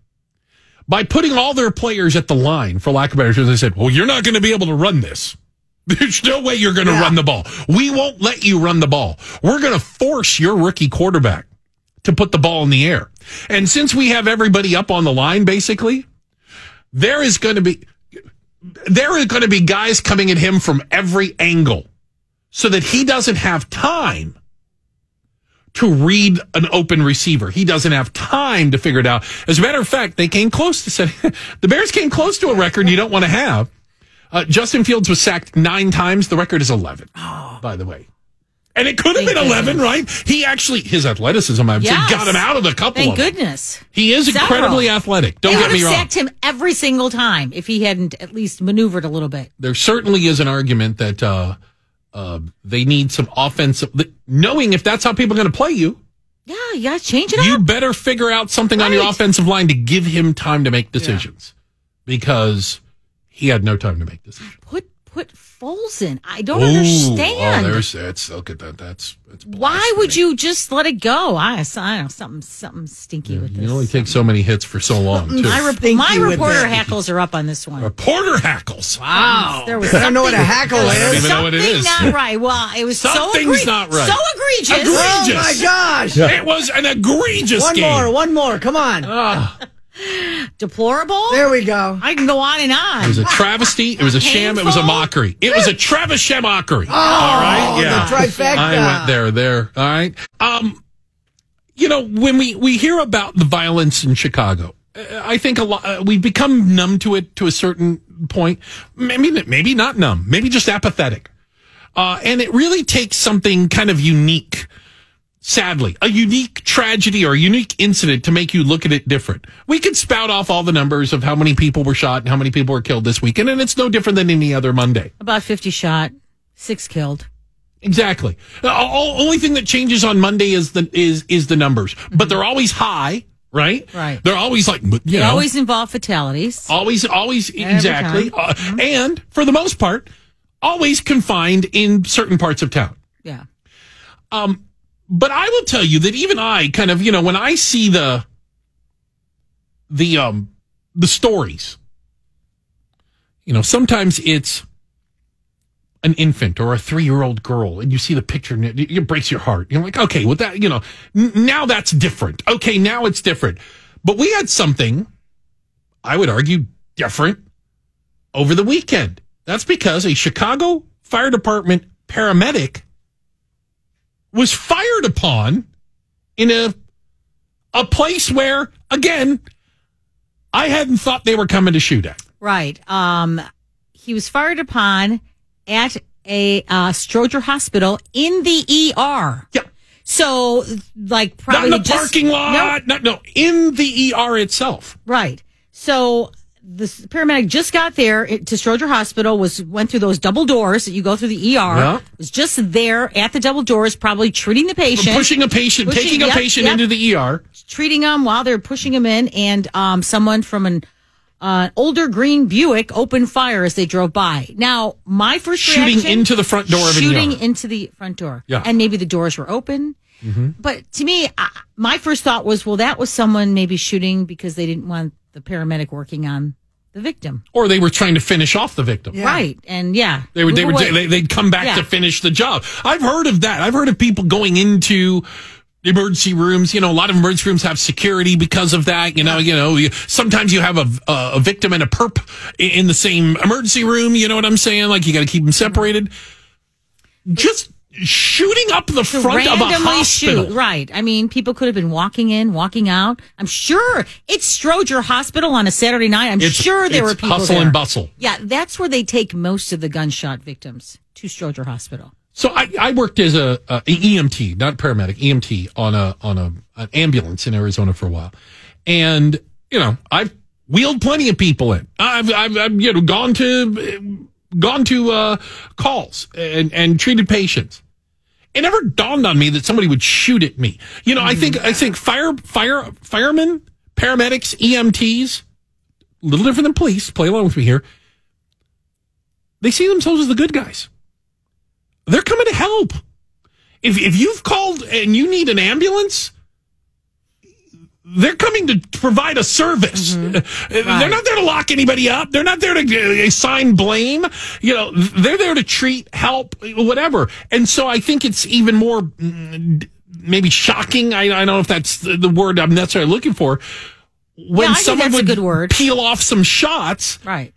by putting all their players at the line, for lack of better terms. They said, "Well, you're not going to be able to run this." There's no way you're going to run the ball. We won't let you run the ball. We're going to force your rookie quarterback to put the ball in the air. And since we have everybody up on the line, basically, there is going to be there are going to be guys coming at him from every angle, so that he doesn't have time to read an open receiver. He doesn't have time to figure it out. As a matter of fact, they came close to setting the Bears came close to a record you don't want to have. Uh, Justin Fields was sacked nine times. The record is 11, by the way. And it could have Thank been 11, goodness. right? He actually, his athleticism, I would Yes. say, got him out of a couple Thank of them. goodness. He is Several. incredibly athletic. Don't they get would me have wrong. sacked him every single time if he hadn't at least maneuvered a little bit. There certainly is an argument that uh, uh, they need some offensive, knowing if that's how people are going to play you, Yeah, you got to change it you up. better figure out something on your offensive line to give him time to make decisions. Because he had no time to make decisions. Put put Foles in. I don't Ooh, understand. Oh, there's that's look at that. That's that's. Why would you just let it go? I, I know something something stinky with this. You only take so many hits for so long too. my rep- my reporter hackles are up on this one. Reporter hackles. Wow, there was I don't know what a hackle there was I don't is. even know what it something. Not right. Well, it was so Something's egre- not right. So egregious. Egregious. Oh my gosh! It was an egregious One game. more, one more. Come on. Ah, Deplorable. There we go. I can go on and on. it was a travesty. It was a sham. It was a mockery. It was a Travis mockery. Oh, All right. the Yeah. trifecta. I went there, there. All right. Um, you know, when we, we hear about the violence in Chicago, uh, I think a lot, uh, we've become numb to it to a certain point. Maybe, maybe not numb, maybe just apathetic. Uh, and it really takes something kind of unique, sadly, a unique tragedy or a unique incident to make you look at it different. We could spout off all the numbers of how many people were shot and how many people were killed this weekend, and it's no different than any other Monday. About fifty shot, six killed. Exactly. Uh, the only thing that changes on Monday is the is is the numbers, mm-hmm. but they're always high, right? Right. They're always like you They know, always involve fatalities. always, always Every exactly, uh, mm-hmm. and for the most part, always confined in certain parts of town. Yeah. Um, But I will tell you that even I kind of, you know, when I see the the um the stories, you know, sometimes it's an infant or a three year old girl, and you see the picture, and it, it breaks your heart. You're like, okay, well, that, you know, n- now that's different. Okay, now it's different. But we had something, I would argue, different over the weekend. That's because a Chicago Fire Department paramedic was fired upon in a a place where, again, I hadn't thought they were coming to shoot at. Right. Um, he was fired upon at a uh, Stroger hospital in the ER. Yeah. So, like, Not probably in the just- parking lot. No, no, in the ER itself. Right. So the paramedic just got there to Stroger Hospital. Was went through those double doors that you go through the ER. Yeah. Was just there at the double doors, probably treating the patient, Pushing a patient, Pushing- taking a patient yep. into the ER. treating them while they're pushing them in, and um, someone from an uh, older green Buick opened fire as they drove by. Now, my first Shooting reaction, into the front door shooting into the front door, Yeah. Mm-hmm. and maybe the doors were open. But to me, I, my first thought was, well, that was someone maybe shooting because they didn't want the paramedic working on the victim, Or they were trying to finish off the victim. right? And yeah, They would, they would, they, they'd come back Yeah. to finish the job. I've heard of that. I've heard of people going into emergency rooms. You know, a lot of emergency rooms have security because of that. You know, you know, you, sometimes you have a, a victim and a perp in the same emergency room. You know what I'm saying? Like you got to keep them separated. Just shooting up the to front of a hospital. shoot. Right. I mean, people could have been walking in, walking out. I'm sure it's Stroger Hospital on a Saturday night. I'm It's- sure there were people hustle there. and bustle. Yeah, that's where they take most of the gunshot victims to Stroger Hospital. So I, I worked as a, a EMT, not paramedic, EMT on a on a an ambulance in Arizona for a while, and you know I've wheeled plenty of people in. I've I've, I've you know gone to gone to uh, calls and and treated patients. It never dawned on me that somebody would shoot at me. You know, I think I think fire fire firemen, paramedics, EMTs, a little different than police. Play along with me here. They see themselves as the good guys they're coming to help. If if you've called and you need an ambulance, they're coming to provide a service. Uh, They're not there to lock anybody up. They're not there to uh, assign blame. You know, they're there to treat, help, whatever. And so I think it's even more mm, maybe shocking. I, I don't know if that's the the word I'm necessarily looking for. When Yeah, someone would peel off some shots Right.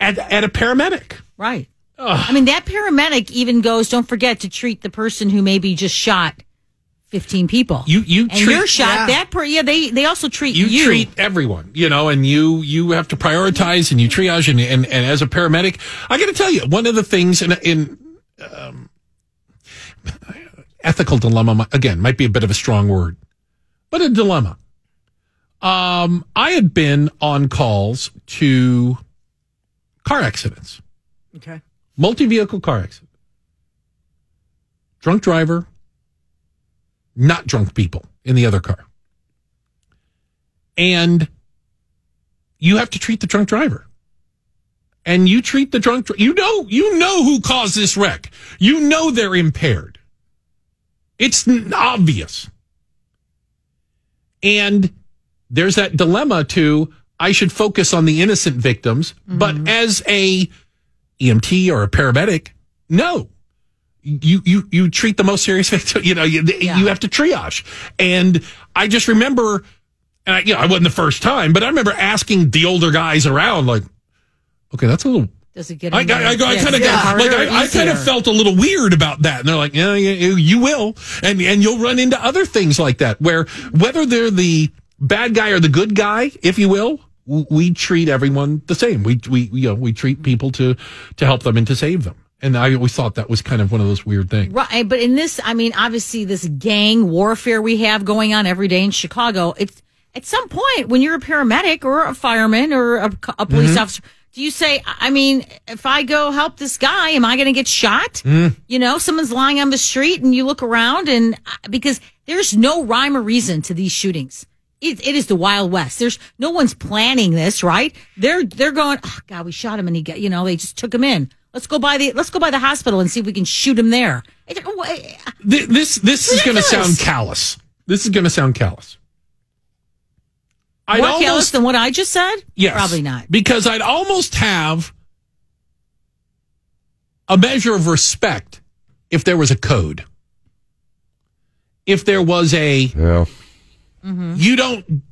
at, at a paramedic. Right. I mean, that paramedic even goes, don't forget to treat the person who maybe just shot 15 people. You you and treat, you're shot. Yeah. That per, yeah, they, they also treat you, you. treat everyone, you know, and you you have to prioritize and you triage and and, and as a paramedic, I got to tell you, one of the things in in um, ethical dilemma. Again, might be a bit of a strong word, but a dilemma. Um, I had been on calls to car accidents, Okay. multi vehicle car accident, drunk driver, not drunk people in the other car. And you have to treat the drunk driver. And you treat the drunk, you know, you know who caused this wreck. You know they're impaired. It's obvious. And there's that dilemma to, I should focus on the innocent victims, but mm-hmm. as a EMT or a paramedic, no. You you you treat the most serious victim. You know you you have to triage. And I just remember, and I, you know, I wasn't the first time, but I remember asking the older guys around, like, okay, that's a little. Does it get? I, I, I, kind of does it get got harder like I, kind of felt a little weird about that, and they're like, yeah, yeah, you will, and and you'll run into other things like that where whether they're the bad guy or the good guy, if you will, we treat everyone the same. We we you know we treat people to to help them and to save them, and I always thought that was kind of one of those weird things. Right, but in this, I mean, obviously, this gang warfare we have going on every day in Chicago. It's at some point when you're a paramedic or a fireman or a, a police Mm-hmm. officer, do you say, I mean, if I go help this guy, am I going to get shot? Mm. You know, someone's lying on the street and you look around and uh, because there's no rhyme or reason to these shootings. It, it is the Wild West. There's no one's planning this, right? They're they're going. Oh God, we shot him, and he got you know they just took him in. Let's go by the let's go by the hospital and see if we can shoot him there. It- wha- Th- This this is going to sound callous. This is going to sound callous. I'd More callous almost than what I just said? Yes. Probably not. Because I'd almost have a measure of respect if there was a code. If there was a, Yeah. Mm-hmm. you don't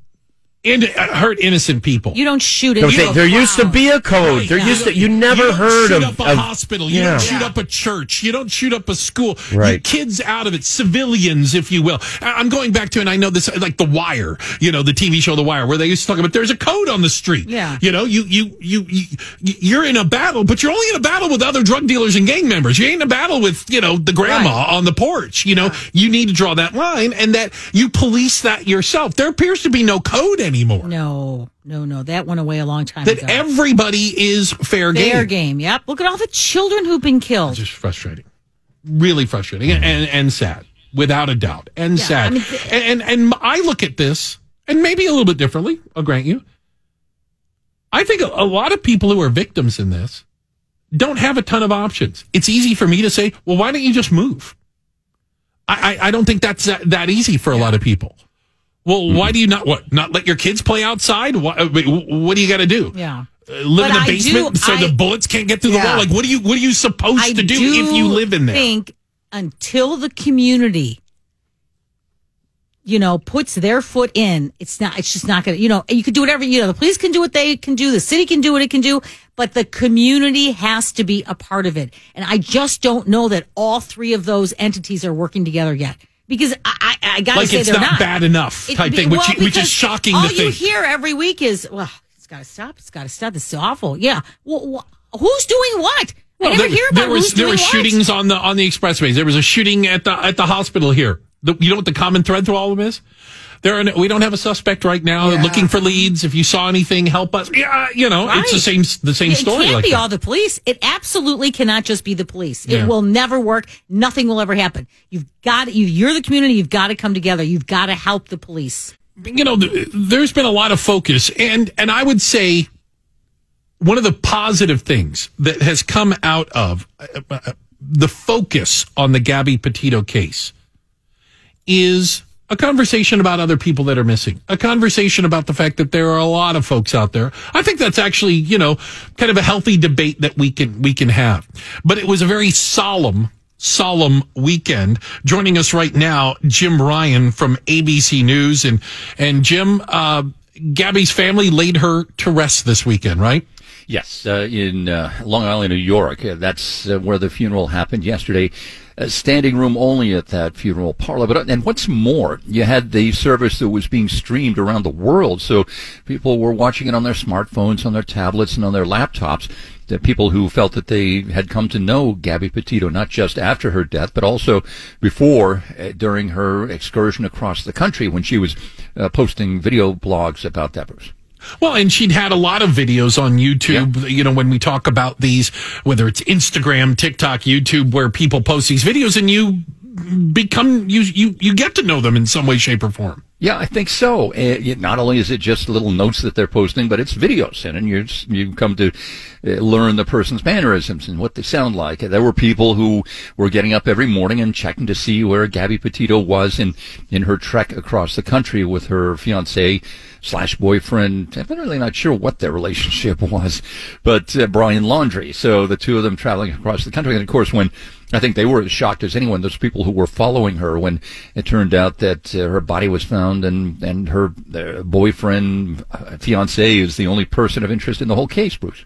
in, uh, hurt innocent people. You don't shoot No, it. they- there used to be a code. Right. There You used to. You never you don't heard shoot of up a of- hospital. You Yeah. don't shoot up a church. You don't shoot up a school. Right. You kids out of it, civilians, if you will. I- I'm going back to, and I know this, like The Wire. You know, the TV show The Wire, where they used to talk about there's a code on the street. Yeah. You know, you you you, you you're in a battle, but you're only in a battle with other drug dealers and gang members. You ain't in a battle with you know the grandma Right. on the porch. You know, you need to draw that line, and that you police that yourself. There appears to be no code anymore. No, no, no. That went away a long time That ago. everybody is fair game. Fair game. Yep. Look at all the children who've been killed. just frustrating, really frustrating, and and, and sad, without a doubt, and Yeah, sad. I mean, th- and, and and I look at this, and maybe a little bit differently. I'll grant you. I think a, a lot of people who are victims in this don't have a ton of options. It's easy for me to say, well, why don't you just move? I I, I don't think that's that, that easy for a lot of people. Well, why do you not what not let your kids play outside? What, what do you got to do? Yeah. Uh, live But in the basement do- so the bullets can't get through the wall. Like, what are you what are you supposed I to do, if you live in there? I think until the community, you know, puts their foot in, it's not. It's just not going to. You know, you could do whatever. You know, the police can do what they can do. The city can do what it can do. But the community has to be a part of it. And I just don't know that all three of those entities are working together yet. Because I, I, I got to like say it's they're not, not bad enough type be- thing, which, well, which is shocking All to you think. hear every week is, well, it's got to stop. It's got to stop. This is awful. Yeah. Well, wh- who's doing what? I never there, hear about there was there were shootings on the on the expressways. There was a shooting at the at the hospital here. The, you know what the common thread through all of them is? There are, no- we don't have a suspect right now. Yeah. Looking for leads. If you saw anything, help us. Yeah, you know, it's the same the same It story. can't like be that. all the police. It absolutely cannot just be the police. Yeah. It will never work. Nothing will ever happen. You've got you. You're the community. You've got to come together. You've got to help the police. you know, there's been a lot of focus, and and I would say one of the positive things that has come out of uh, uh, the focus on the Gabby Petito case is a conversation about other people that are missing, a conversation about the fact that there are a lot of folks out there. I think that's actually, you know, kind of a healthy debate that we can we can have. But it was a very solemn solemn weekend. Joining us right now, Jim Ryan from ABC News and and Jim uh Gabby's family laid her to rest this weekend, right? Yes, uh, in uh, Long Island, New York. Uh, that's uh, where the funeral happened yesterday. Uh, standing room only at that funeral parlor. But and what's more, you had the service that was being streamed around the world, so people were watching it on their smartphones, on their tablets, and on their laptops. The people who felt that they had come to know Gabby Petito not just after her death, but also before, uh, during her excursion across the country when she was uh, posting video blogs about that. Well, and she'd had a lot of videos on YouTube. You know, when we talk about these, whether it's Instagram, TikTok, YouTube, where people post these videos and you become, you, you, you get to know them in some way, shape, or form. Yeah, I think so. It- not only is it just little notes that they're posting, but it's videos, and, and you you come to uh, learn the person's mannerisms and what they sound like. There were people who were getting up every morning and checking to see where Gabby Petito was in in her trek across the country with her fiance slash boyfriend. I'm really not sure what their relationship was, but uh, Brian Laundrie. So the two of them traveling across the country, and of course when. I think they were as shocked as anyone. Those people who were following her when it turned out that uh, her body was found and and her uh, boyfriend, uh, fiance, is the only person of interest in the whole case. Bruce.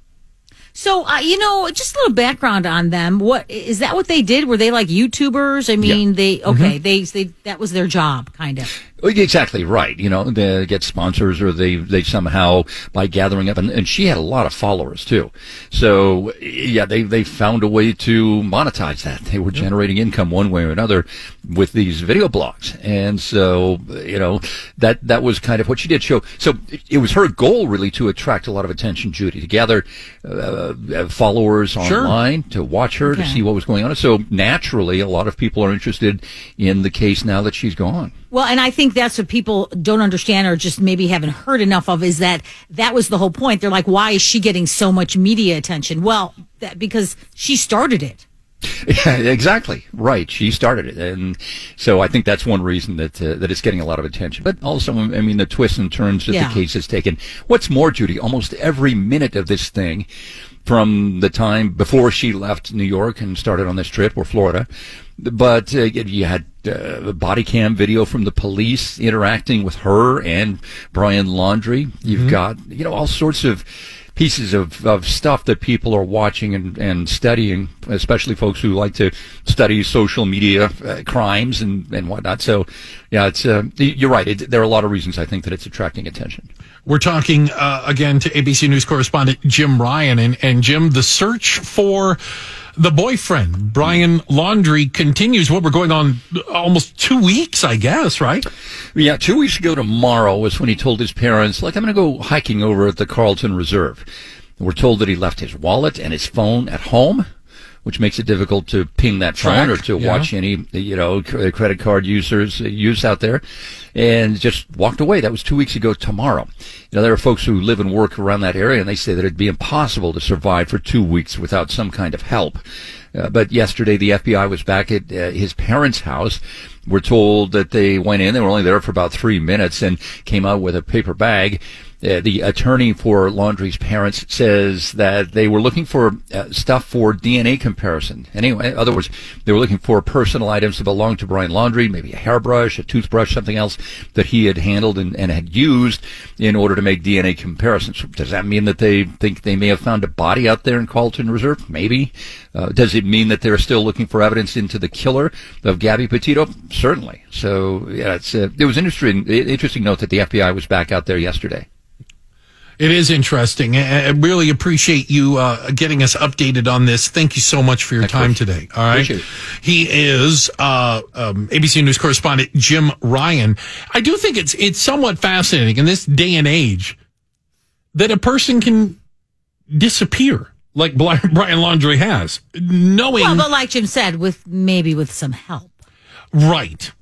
So, uh, you know, just a little background on them. What is that? What they did? Were they like YouTubers? I mean, they okay. They they that was their job, kind of. Exactly right. You know, they get sponsors or they, they somehow by gathering up and, and she had a lot of followers too. So yeah, they, they found a way to monetize that. They were generating income one way or another with these video blogs. And so, you know, that, that was kind of what she did. So, so it was her goal really to attract a lot of attention, Judy, to gather uh, uh, followers Sure. online, to watch her, to see what was going on. So naturally, a lot of people are interested in the case now that she's gone. Well, and I think that's what people don't understand or just maybe haven't heard enough of is that that was the whole point. They're like, why is she getting so much media attention? Well, that because she started it. Yeah, exactly. Right. She started it, and so I think that's one reason that uh, that it's getting a lot of attention. But also, I mean, the twists and turns that Yeah. the case has taken. What's more, Judy, almost every minute of this thing, from the time before she left New York and started on this trip or Florida, but uh, you had uh, body cam video from the police interacting with her and Brian Laundrie. You've got you know all sorts of pieces of, of stuff that people are watching and, and studying, especially folks who like to study social media uh, crimes and, and whatnot. So, yeah, it's uh, you're right. It, there are a lot of reasons I think that it's attracting attention. We're talking uh, again to ABC News correspondent Jim Ryan. And, and Jim, the search for the boyfriend, Brian Laundrie, continues. What we're going on almost two weeks, I guess, right? Yeah, two weeks ago tomorrow was when he told his parents, like, I'm going to go hiking over at the Carlton Reserve. We're told that he left his wallet and his phone at home, which makes it difficult to ping that phone or to yeah. watch any, you know, c- credit card users uh, use out there, and just walked away. That was two weeks ago tomorrow. You know, there are folks who live and work around that area, and they say that it'd be impossible to survive for two weeks without some kind of help. Uh, but yesterday, the FBI was back at uh, his parents' house. We're told that they went in. They were only there for about three minutes and came out with a paper bag. Uh, the attorney for Laundrie's parents says that they were looking for uh, stuff for DNA comparison. Anyway, in other words, they were looking for personal items that belonged to Brian Laundrie, maybe a hairbrush, a toothbrush, something else that he had handled and, and had used in order to make DNA comparisons. Does that mean that they think they may have found a body out there in Carlton Reserve? Maybe. Uh, does it mean that they're still looking for evidence into the killer of Gabby Petito? Certainly. So, yeah, it's, uh, it was interesting, interesting note that the FBI was back out there yesterday. It is interesting. I really appreciate you uh, getting us updated on this. Thank you so much for your time today. All right. He is uh, um, ABC News correspondent Jim Ryan. I do think it's it's somewhat fascinating in this day and age that a person can disappear like Brian Laundrie has, knowing Well, but like Jim said, with maybe with some help. Right.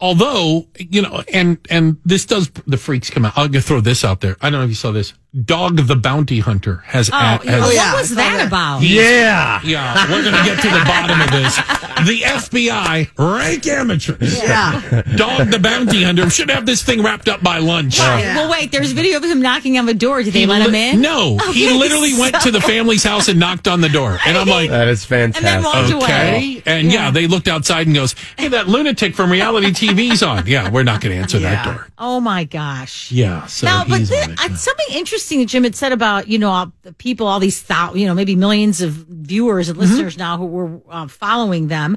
Although, you know, and and this does the freaks come out. I'll throw this out there. I don't know if you saw this. Dog the Bounty Hunter has Oh, a- has what yeah, was that that. about? Yeah. Yeah. We're going to get to the bottom of this. The FBI rank amateurs. Yeah. Dog the Bounty Hunter should have this thing wrapped up by lunch. Well, wait. There's video of him knocking on the door. Did they let him in? No. He Okay, literally went to the family's house and knocked on the door. And I'm like, That is And then fantastic. walked okay. away. And yeah. they looked outside and goes, hey, that lunatic from reality TV's on. Yeah, we're not going to answer that door. Oh my gosh. Yeah. So now, but he's on it. uh, something interesting that Jim had said about you know the people, all these thou- you know maybe millions of viewers Mm-hmm. and listeners now who were uh, following them.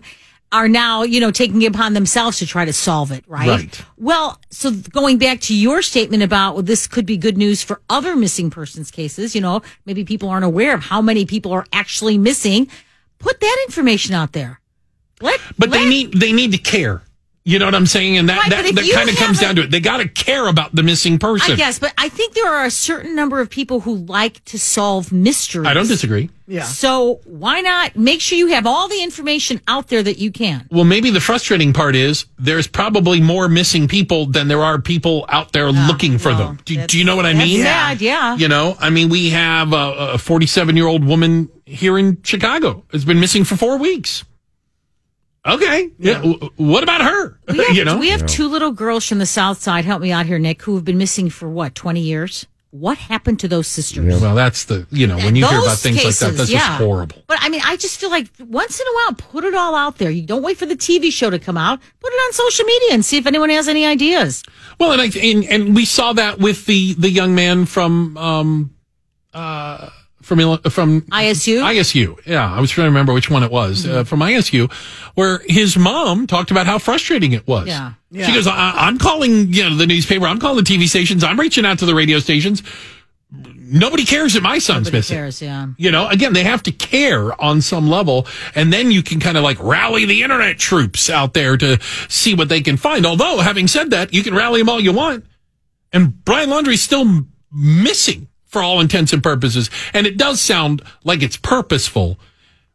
are now, you know, taking it upon themselves to try to solve it, right? Right. Well, so going back to your statement about well, this could be good news for other missing persons cases, you know, maybe people aren't aware of how many people are actually missing. Put that information out there. Let, But they need they need to care. You know what I'm saying? And that Right, that, that kind of comes haven't- down to it. They got to care about the missing person. I guess, but I think there are a certain number of people who like to solve mysteries. I don't disagree. Yeah. So why not make sure you have all the information out there that you can? Well, maybe the frustrating part is there's probably more missing people than there are people out there ah, looking for well, them. Do, do you know what I mean? sad, yeah. You know, I mean, we have a 47 year old woman here in Chicago has been missing for four weeks. Okay. Yeah. w- What about her? We have, you know, we have two little girls from the South Side. Help me out here, Nick, who have been missing for what twenty years. What happened to those sisters? well, that's the, you know, when you hear about things like that, cases, that's yeah. just horrible. But I mean, I just feel like once in a while, put it all out there. You don't wait for the TV show to come out. Put it on social media and see if anyone has any ideas. Well, and I and, and we saw that with the the young man from um uh from from ISU? ISU. Yeah, I was trying to remember which one it was uh, from ISU, where his mom talked about how frustrating it was. Yeah. She goes, I- "I'm calling you know the newspaper. I'm calling the TV stations. I'm reaching out to the radio stations. Nobody cares that my son's Nobody missing." cares, yeah. You know, again, they have to care on some level, and then you can kind of like rally the internet troops out there to see what they can find. Although, having said that, you can rally them all you want, and Brian Laundrie's still missing for all intents and purposes. And it does sound like it's purposeful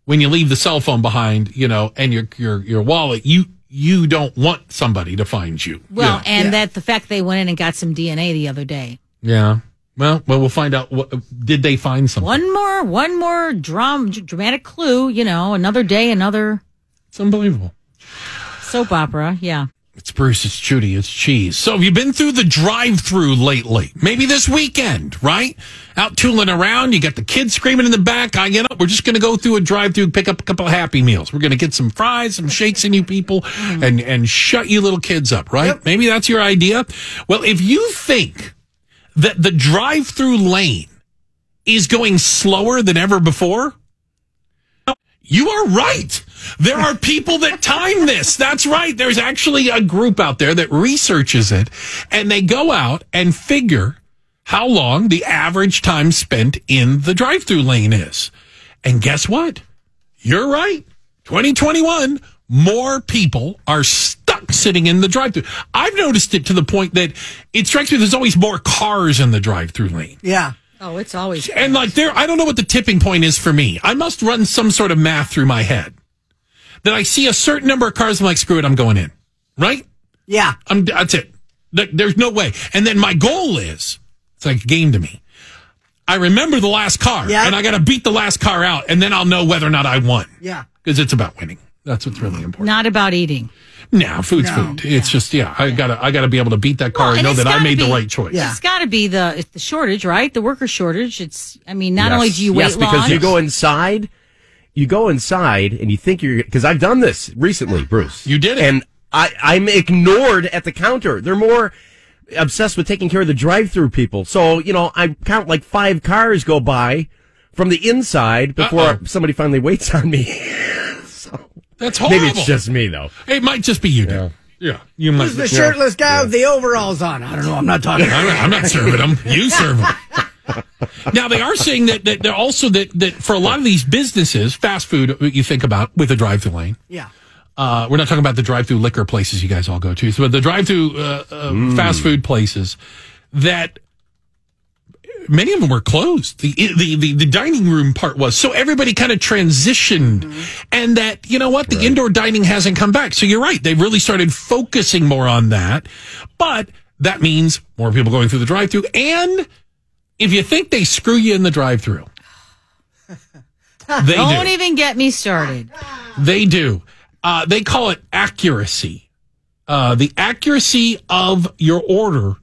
when you leave the cell phone behind, you know, and your your your wallet. You you don't want somebody to find you. Well, yeah. and that the fact they went in and got some DNA the other day. yeah. Well, well, we'll find out. What, did they find something? One more, one more dram, dramatic clue. You know, another day, another It's unbelievable. soap opera. Yeah. It's Bruce, it's Judy, it's Cheese. So have you been through the drive through lately? Maybe this weekend, right? Out tooling around, you got the kids screaming in the back. I get up, we're just going to go through a drive through, pick up a couple of Happy Meals. We're going to get some fries, some shakes in you people, mm. and, and shut you little kids up, right? Maybe that's your idea. Well, if you think that the drive through lane is going slower than ever before, you are right. There are people that time this. That's right. There's actually a group out there that researches it and they go out and figure how long the average time spent in the drive through lane is. And guess what? You're right. 2021, more people are stuck sitting in the drive through. I've noticed it to the point that it strikes me there's always more cars in the drive through lane. Yeah. Oh, it's always. And like there, I don't know what the tipping point is for me. I must run some sort of math through my head. That I see a certain number of cars, I'm like, screw it, I'm going in. Right? Yeah. I'm, that's it. There's no way. And then my goal is, it's like a game to me. I remember the last car, Yeah. and I got to beat the last car out, and then I'll know whether or not I won. Yeah. Because it's about winning. That's what's really important. Not about eating. Now, food's No. food. It's just, yeah, I gotta, I gotta be able to beat that car Well, and and know that I gotta made the right choice. Yeah. It's got to be the it's the shortage, right? The worker shortage. It's. I mean, not Yes. only do you wait yes, because long. you go inside, you go inside, and you think you're because I've done this recently, Bruce. You did it. and I I'm ignored at the counter. They're more obsessed with taking care of the drive-through people. So you know, I count like five cars go by from the inside before Uh-oh. somebody finally waits on me. That's horrible. Maybe it's just me though. It might just be you, dude. Yeah, you might. Who's the shirtless guy with the overalls on? I don't know. I'm not talking. I'm not, I'm not serving them. You serve them. Now they are saying that, that they're also that, that for a lot of these businesses, fast food you think about with a drive-through lane. Yeah. Uh, we're not talking about the drive-through liquor places you guys all go to, so but the drive-through uh, uh, fast food places that many of them were closed. The, the the the dining room part was so everybody kind of transitioned, and that you know what the indoor dining hasn't come back. So you're right; they really started focusing more on that, but that means more people going through the drive-through. And if you think they screw you in the drive-through, they Don't do. even get me started. They do. Uh, they call it accuracy. Uh, the accuracy of your order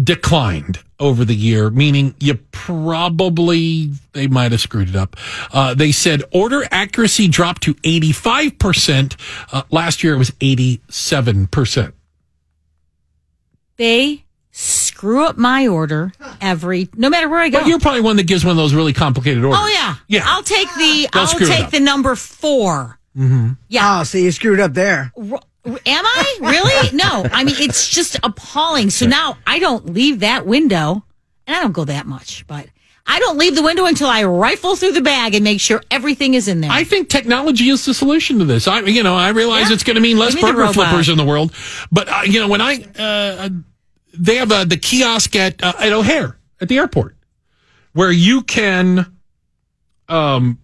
declined over the year, meaning you probably, they might have screwed it up. Uh, they said order accuracy dropped to 85%. Uh, last year it was 87%. They screw up my order every, no matter where I go. But you're probably one that gives one of those really complicated orders. oh yeah, Yeah. I'll take the. They'll I'll take the number four. Yeah. Oh, so you screwed up there. Am I really? No. I mean, it's just appalling. So now I don't leave that window, and I don't go that much, but I don't leave the window until I rifle through the bag and make sure everything is in there. I think technology is the solution to this. I, you know, I realize Yeah. it's going to mean less Give me burger flippers in the world, but uh, you know, when I uh, they have uh, the kiosk at uh, at O'Hare at the airport where you can um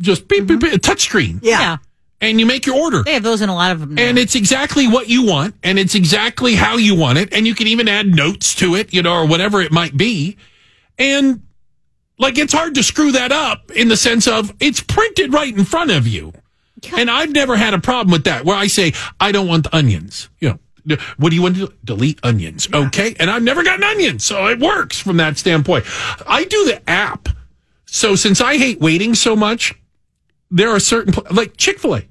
just beep, beep, beep, a touch screen Yeah. and you make your order. They have those in a lot of them. now. And it's exactly what you want, and it's exactly how you want it, and you can even add notes to it, you know, or whatever it might be. And like it's hard to screw that up in the sense of it's printed right in front of you. And I've never had a problem with that where I say, I don't want the onions. You know, what do you want to do? Delete onions. Okay. And I've never gotten onions. So it works from that standpoint. I do the app. So since I hate waiting so much, there are certain, pl- like Chick fil A.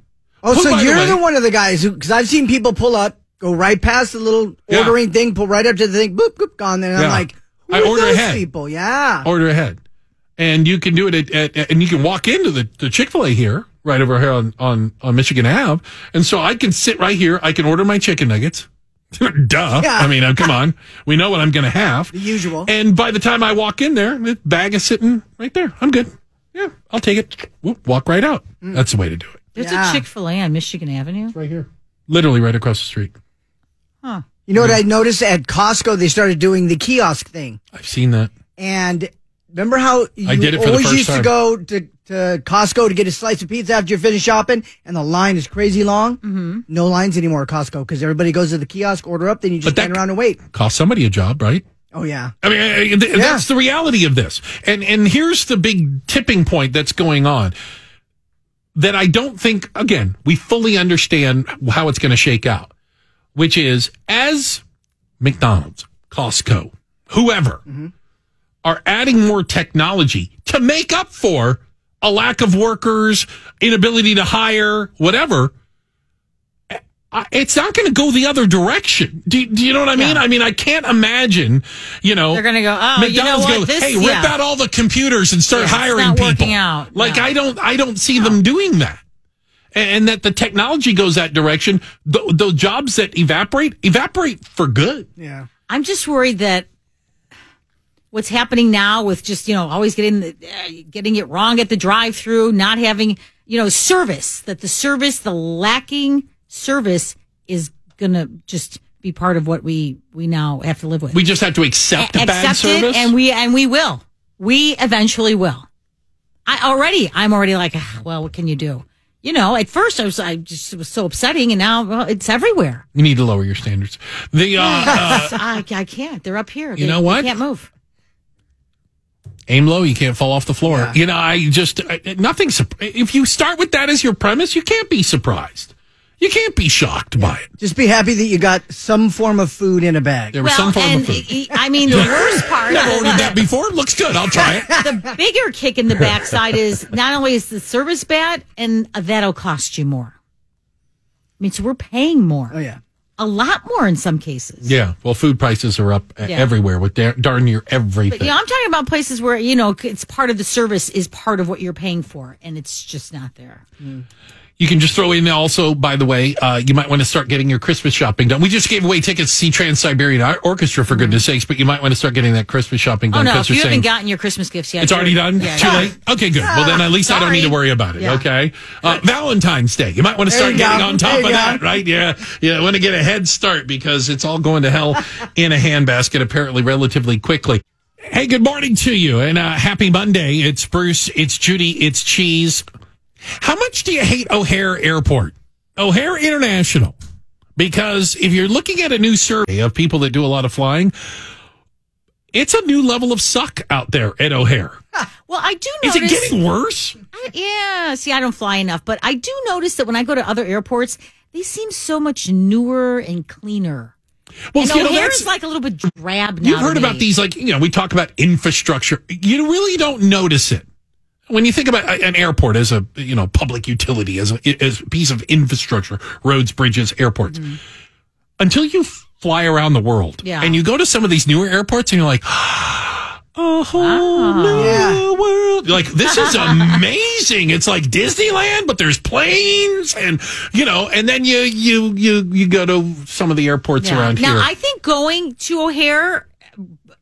Oh, Who, so you're way- the, one of the guys who, because I've seen people pull up, go right past the little Yeah. ordering thing, pull right up to the thing, boop, boop, gone. And I'm like, who I are order ahead. people? Yeah. order ahead. And you can do it at, at, at- and you can walk into the, the Chick fil A here, right over here on, on, on Michigan Ave. And so I can sit right here. I can order my chicken nuggets. Duh. Yeah. I mean, uh, come on. We know what I'm going to have. The usual. And by the time I walk in there, the bag is sitting right there. I'm good. Yeah, I'll take it. Whoop, walk right out. That's the way to do it. There's Yeah. a Chick fil A on Michigan Avenue. Right here. Literally right across the street. Huh. You know what I noticed at Costco? They started doing the kiosk thing. I've seen that. And remember how you I did it always used time. to go to, to Costco to get a slice of pizza after you finish shopping, and the line is crazy long? Mm-hmm. No lines anymore at Costco because everybody goes to the kiosk, order up, then you just stand around and wait. Cost somebody a job, right? Oh, yeah. I mean, uh, th- that's the reality of this. And and here's the big tipping point that's going on that I don't think again we fully understand how it's going to shake out, which is as McDonald's, Costco, whoever are adding more technology to make up for a lack of workers, inability to hire, whatever. It's not going to go the other direction. Do, do you know what I mean? I mean, I can't imagine, you know, They're gonna go, "Oh, you know McDonald's what? go, This- hey, rip yeah. out all the computers and start Yeah, it's hiring not people. working out. Like No. I don't, I don't see them doing that. And, and that the technology goes that direction. The, the jobs that evaporate, evaporate for good. Yeah. I'm just worried that what's happening now with just you know always getting the, uh, getting it wrong at the drive-through, not having you know service. That the service, the lacking service, is gonna just be part of what we we now have to live with. We just have to accept A- bad accept it, service. and we and we will. We eventually will. I already, I'm already like, "Ah, well, what can you do? You know, at first I was, I just it was so upsetting, and now well, it's everywhere. you need to lower your standards. The uh, uh, I, I can't. They're up here. You They- know what? can't move. Aim low, you can't fall off the floor. Yeah. You know, I just I- nothing. If you start with that as your premise, you can't be surprised. You can't be shocked by it. Just be happy that you got some form of food in a bag. There was Well, some form and of food. e- I mean, the worst part, Never ordered that before. Looks good. I'll try it. the bigger kick in the backside is not only is the service bad, and that'll cost you more. I mean, so we're paying more, Oh, yeah. A lot more in some cases. Yeah. Well, food prices are up uh, Yeah. everywhere with dar- darn near everything. But you know, I'm talking about places where you know it's part of the service is part of what you're paying for, and it's just not there. You can just throw in also, by the way, uh, you might want to start getting your Christmas shopping done. We just gave away tickets to see Trans Siberian Or- Orchestra for goodness sakes, but you might want to start getting that Christmas shopping done. Oh no, if you haven't saying gotten your Christmas gifts yet, it's already done. Yeah. Too late. Okay, good. Well, then at least I don't need to worry about it. Yeah. Okay. Uh, Valentine's Day. You might want to start getting go. on top of that, go. right? Yeah. You want to get a head start because it's all going to hell in a handbasket apparently relatively quickly. Hey, good morning to you and uh, happy Monday. It's Bruce, it's Judy, it's Cheese. How much do you hate O'Hare Airport? O'Hare International. Because if you're looking at a new survey of people that do a lot of flying, it's a new level of suck out there at O'Hare. Well, I do Is it getting worse? I- yeah, see, I don't fly enough, but I do notice that when I go to other airports, they seem so much newer and cleaner. Well, and you know, is like a little bit drab now. You've heard about these, like, you know, we talk about infrastructure. You really don't notice it. When you think about an airport as a, you know, public utility, as a, as a piece of infrastructure, roads, bridges, airports, mm. until you fly around the world Yeah. and you go to some of these newer airports and you're like, a whole new Yeah. world. Like this is amazing. it's like Disneyland, but there's planes and you know, and then you you you you go to some of the airports Yeah. around now, here. Now I think going to O'Hare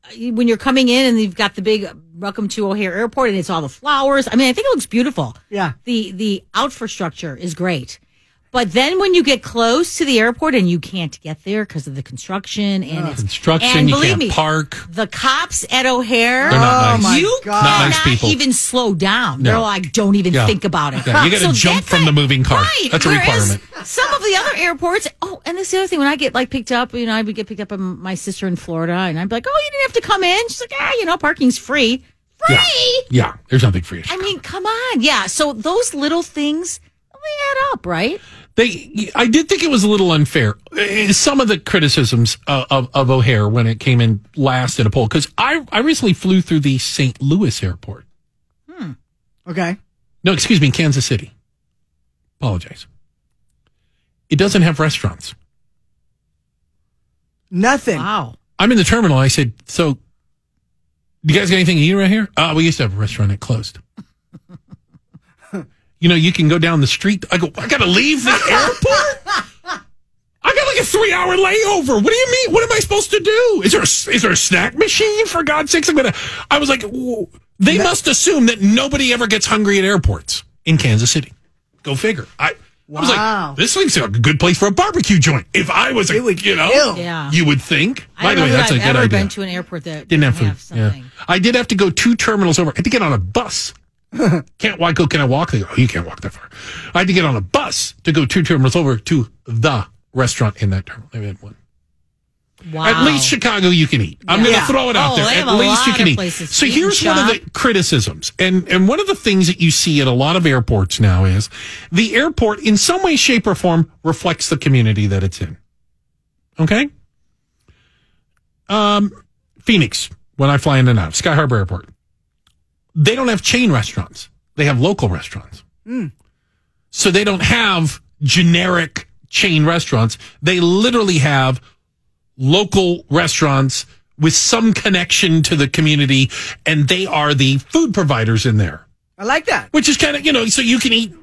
Uh, when you're coming in and you've got the big uh, welcome to O'Hare Airport and it's all the flowers. I mean, I think it looks beautiful. Yeah. The the infrastructure is great. But then when you get close to the airport and you can't get there because of the construction and it's Construction, and you believe can't me, park. The cops at O'Hare, They're not Oh, nice. my you God. Not cannot nice people. even slow down. No. They're like, don't even Yeah. think about it. Yeah, you gotta jump that from the moving car. Right. That's a Whereas requirement. Some of the other airports. Oh, and this is the other thing. When I get like picked up, you know, I would get picked up by my sister in Florida, and I'd be like, "Oh, you didn't have to come in." She's like, "Ah, you know, parking's free." Free. Yeah. There's nothing free. I mean, come on. Yeah. So those little things add up, right? They, I did think it was a little unfair. Uh, Some of the criticisms uh, of, of O'Hare when it came in last in a poll, because I, I recently flew through the St. Louis airport. Hmm. Okay. No, excuse me, Kansas City. Apologize. It doesn't have restaurants. Nothing. Wow. I'm in the terminal. I said, so do you guys got anything to eat around here? Uh, we used to have a restaurant that closed. you know, you can go down the street. I go, I got to leave the airport? I got like a three hour layover. What do you mean? What am I supposed to do? Is there a, is there a snack machine? For God's sakes, I'm going to. I was like, they must assume that nobody ever gets hungry at airports in Kansas City. Go figure. I, I was like, this looks like a good place for a barbecue joint. If I was a, It would you know. Yeah. you would think. I By the way, that's I've a good ever idea. been to an airport that Didn't have have food. Yeah. I did have to go two terminals over. I had to get on a bus. can't why go? Can I walk? They go, oh, you can't walk that far. I had to get on a bus to go two terminals over to the restaurant in that terminal. They had one. Wow. At least Chicago, you can eat. I'm Yeah. going to throw it out Oh, there. At least you can eat. So here's one of the criticisms, and and one of the things that you see at a lot of airports now is the airport, in some way, shape, or form, reflects the community that it's in. Okay. Um, Phoenix, when I fly in and out, Sky Harbor Airport, they don't have chain restaurants. They have local restaurants. Hmm. So they don't have generic chain restaurants. They literally have local restaurants with some connection to the community, and they are the food providers in there, I like that. which is kind of, you know, so you can eat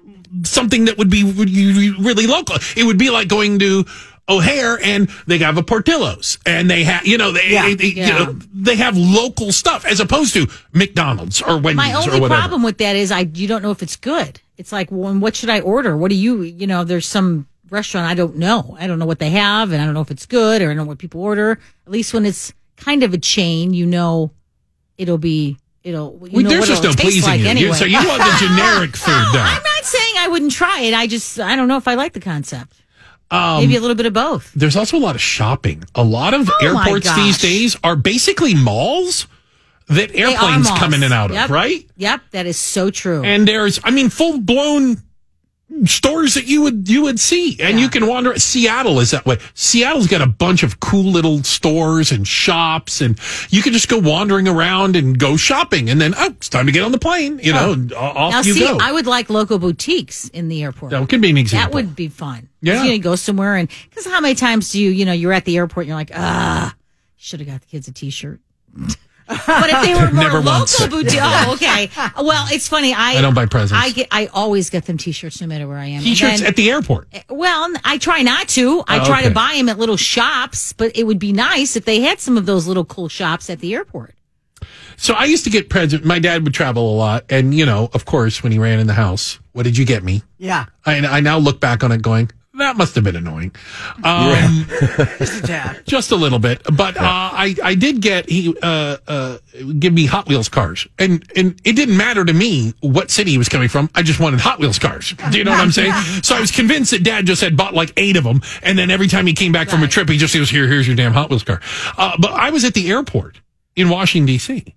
something that would be really local. It would be like going to O'Hare and they have a Portillo's and they have, you know, they, Yeah. they, you Yeah. know, they have local stuff as opposed to McDonald's or Wendy's My or only whatever. problem with that is I you don't know if it's good. It's like, well, what should I order? What do you, you know, there's some restaurant I don't know. I don't know what they have, and I don't know if it's good, or I don't know what people order. At least when it's kind of a chain, you know, it'll be, it'll. You Well, know there's what just no pleasing like you. Anyway. You. So you want the generic food now. I'm not saying I wouldn't try it. I just, I don't know if I like the concept. Um, Maybe a little bit of both. There's also a lot of shopping. A lot of Oh, airports these days are basically malls that airplanes come in and out Yep. of, right? Yep, that is so true. And there's, I mean, full blown stores that you would you would see, and you can wander. Seattle is that way. Seattle's got a bunch of cool little stores and shops, and you can just go wandering around and go shopping, and then oh, it's time to get on the plane. You know, and off now, you see, go. I would like local boutiques in the airport. that could be an example. That would be fun Yeah. You you go somewhere and because how many times do you, you know, you're at the airport and you're like, ah, should have got the kids a t-shirt. but if they were more Never once. local boutique, oh, okay. Well, it's funny. I I don't buy presents. I get, I always get them t-shirts no matter where I am. And T-shirts then- at the airport. Eh, well, I try not to. I Oh, try okay. to buy them at little shops, but it would be nice if they had some of those little cool shops at the airport. So I used to get present. My dad would travel a lot, and you know, of course, when he ran in the house, what did you get me? Yeah. I, I now look back on it, going, that must have been annoying, um, Just a just a little bit. But uh, I I did get he uh, uh, give me Hot Wheels cars, and and it didn't matter to me what city he was coming from. I just wanted Hot Wheels cars. Do you know what I'm saying? So I was convinced that Dad just had bought like eight of them, and then every time he came back from a trip, he just goes, here, here's your damn Hot Wheels car. Uh, but I was at the airport in Washington D.C.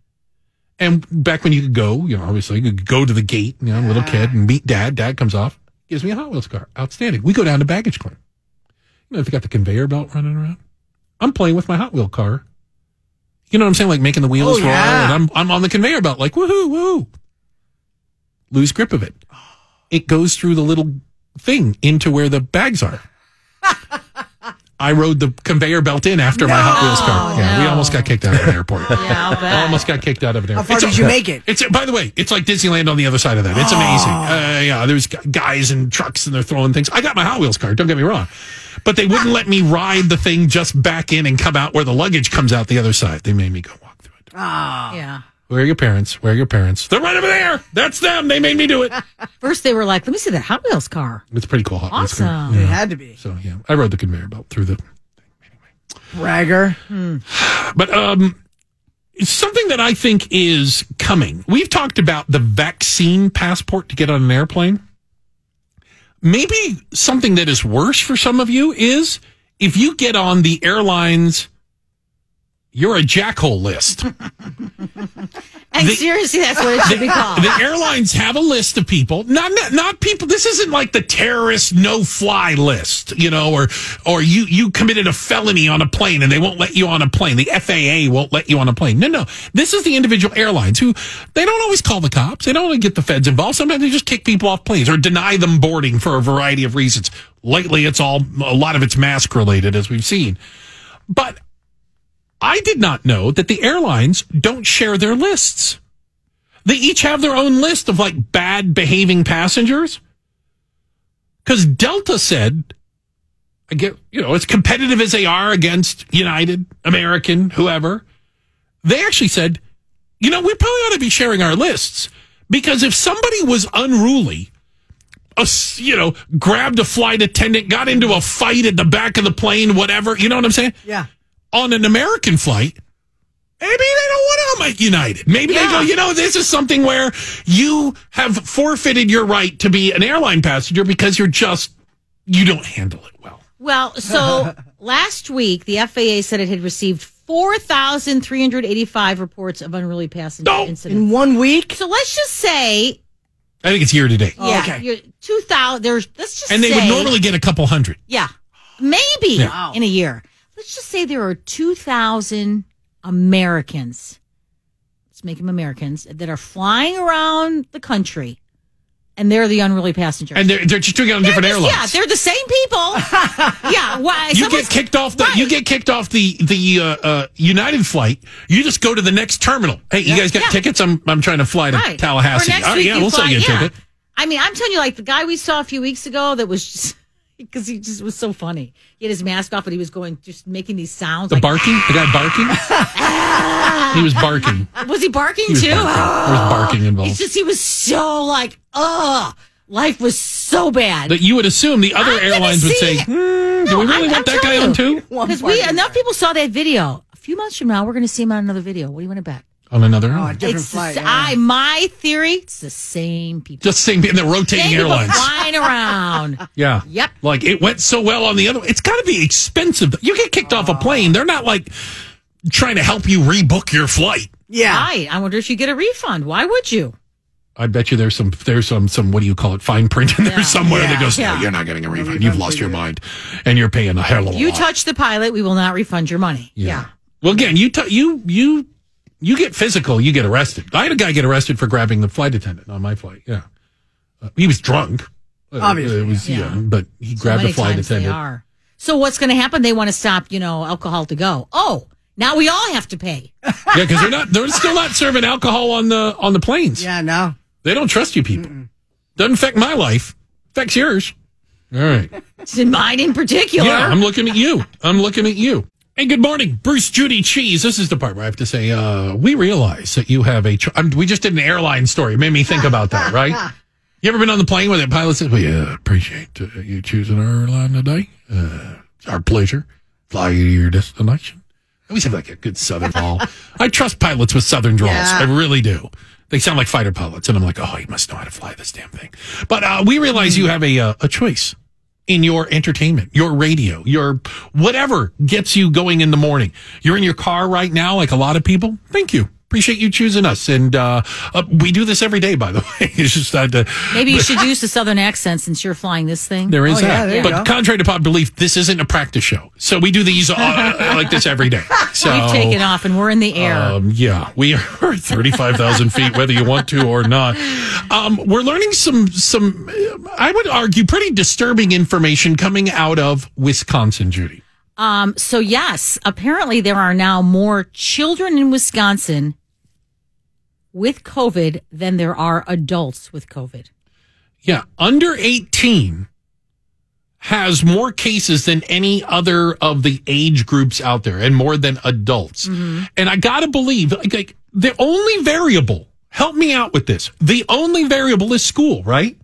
And back when you could go, you know, obviously you could go to the gate, you know, little kid and meet dad. Dad comes off, gives me a Hot Wheels car. Outstanding. We go down to baggage claim. You know, if you got the conveyor belt running around, I'm playing with my Hot Wheel car. You know what I'm saying? Like making the wheels Oh, roll yeah. and I'm, I'm on the conveyor belt, like woohoo, woo. Lose grip of it. It goes through the little thing into where the bags are. I rode the conveyor belt in after my Hot Wheels car. Yeah, we almost got kicked out of an airport. Yeah, I'll bet. Almost got kicked out of an airport. far It's- did you make it? It's by the way, it's like Disneyland on the other side of that. It's amazing. Uh, yeah, there's guys and trucks and they're throwing things. I got my Hot Wheels car. Don't get me wrong, but they wouldn't let me ride the thing just back in and come out where the luggage comes out the other side. They made me go walk through it. Oh. Yeah. Where are your parents? Where are your parents? They're right over there. That's them. They made me do it. First, they were like, "Let me see that Hot Wheels car." It's a pretty cool Hot Wheels car. Awesome. It had to be. So yeah, I rode the conveyor belt through the. Bragger. But um, something that I think is coming. We've talked about the vaccine passport to get on an airplane. Maybe something that is worse for some of you is if you get on the airline's you're a jackhole list. And The- seriously, that's what it should be called. the airlines have a list of people, not, not not people. This isn't like the terrorist no fly list, you know, or or you you committed a felony on a plane and they won't let you on a plane. The FAA won't let you on a plane. No, no, this is the individual airlines who they don't always call the cops. They don't always get the feds involved. Sometimes they just kick people off planes or deny them boarding for a variety of reasons. Lately, it's all a lot of it's mask related, as we've seen, but. I did not know that the airlines don't share their lists. They each have their own list of like bad behaving passengers. Because Delta said, I get, you know, as competitive as they are against United, American, whoever, they actually said, you know, we probably ought to be sharing our lists because if somebody was unruly, a you know, grabbed a flight attendant, got into a fight at the back of the plane, whatever, you know what I'm saying? Yeah. On an American flight, maybe they don't want to make United. Maybe they go, you know, this is something where you have forfeited your right to be an airline passenger because you're just, you don't handle it well. Well, so last week the FAA said it had received 4,385 reports of unruly passenger No. incidents. In one week? So let's just say, I think it's year to date. yeah, oh, okay. 2,000. There's let's just And they would normally get a couple hundred. yeah, maybe Yeah. in a year. Let's just say there are 2,000 Americans. Let's make them Americans that are flying around the country, and they're the unruly passengers. And they're, they're just doing it on different They're just- airlines. Yeah, they're the same people. yeah, why? you get kicked off the you get kicked off the the uh, uh, United flight. You just go to the next terminal. Hey, you guys got Yeah. tickets? I'm I'm trying to fly to Right. Tallahassee. Or next right, yeah, we'll sell you a yeah. ticket. I mean, I'm telling you, like the guy we saw a few weeks ago that was just because he just was so funny. He had his mask off, and he was going just making these sounds. The like, barking, the guy barking. he was barking. Was he barking He was too? barking. There was barking involved. It's just he was so like, ugh, life was so bad. that you would assume the other I'm airlines would see say, it. hmm, do we really I'm- want I'm that guy telling on too? Because we enough people saw that video. A few months from now, we're going to see him on another video. What do you want to bet? On another Oh, a airline. different it's flight. s- yeah. I my theory. It's the same people. Just same in the rotating Same airlines. flying around. Yeah. Yep. Like it went so well on the other. It's got to be expensive. You get kicked off a plane. They're not like trying to help you rebook your flight. yeah. Right. I wonder if you get a refund. Why would you? I bet you there's some there's some some what do you call it fine print in there Yeah. somewhere that Yeah. goes no you're not getting a refund you've lost your mind and you're paying a hell of a You lot. You touch the pilot, we will not refund your money. Yeah. Well, again, you t- you you you get physical, you get arrested. I had a guy get arrested for grabbing the flight attendant on my flight. Yeah, uh, he was drunk. Uh, Obviously, it was yeah. yeah, but he So grabbed the flight attendant. So what's going to happen? They want to stop, you know, alcohol to go. Oh, now we all have to pay. Yeah, because they're not they're still not serving alcohol on the on the planes. Yeah, no. They don't trust you people. Doesn't affect my life. Affects yours. All right. It's in mine in particular. Yeah, I'm looking at you. I'm looking at you. Hey, good morning, Bruce Judy Cheese. This is the part where I have to say, uh, we realize that you have a. I'm, we just did an airline story. It made me think about that, right? You ever been on the plane where the pilot says, "We appreciate uh, you choosing our airline today. Uh, it's our pleasure. Fly you to your destination." I always have like a good Southern drawl. I trust pilots with Southern drawls. Yeah. I really do. They sound like fighter pilots, and I'm like, oh, you must know how to fly this damn thing. But uh, we realize you have a uh, a choice in your entertainment, your radio, your whatever gets you going in the morning. You're in your car right now, like a lot of people. Thank you. Appreciate you choosing us. And uh, uh, we do this every day, by the way. It's just that uh, Maybe you should use the southern accent since you're flying this thing. there is Oh, yeah, that. there you but go. contrary to popular belief, this isn't a practice show. So we do these uh, like this every day. So We've taken off and we're in the air. um, yeah, we are 35,000 feet, whether you want to or not. Um, we're learning some, some, uh, I would argue, pretty disturbing information coming out of Wisconsin, Judy. Um, so yes, apparently there are now more children in Wisconsin with COVID than there are adults with COVID. Yeah, under 18 has more cases than any other of the age groups out there and more than adults. And I got to believe like, like the only variable, help me out with this. The only variable is school, right?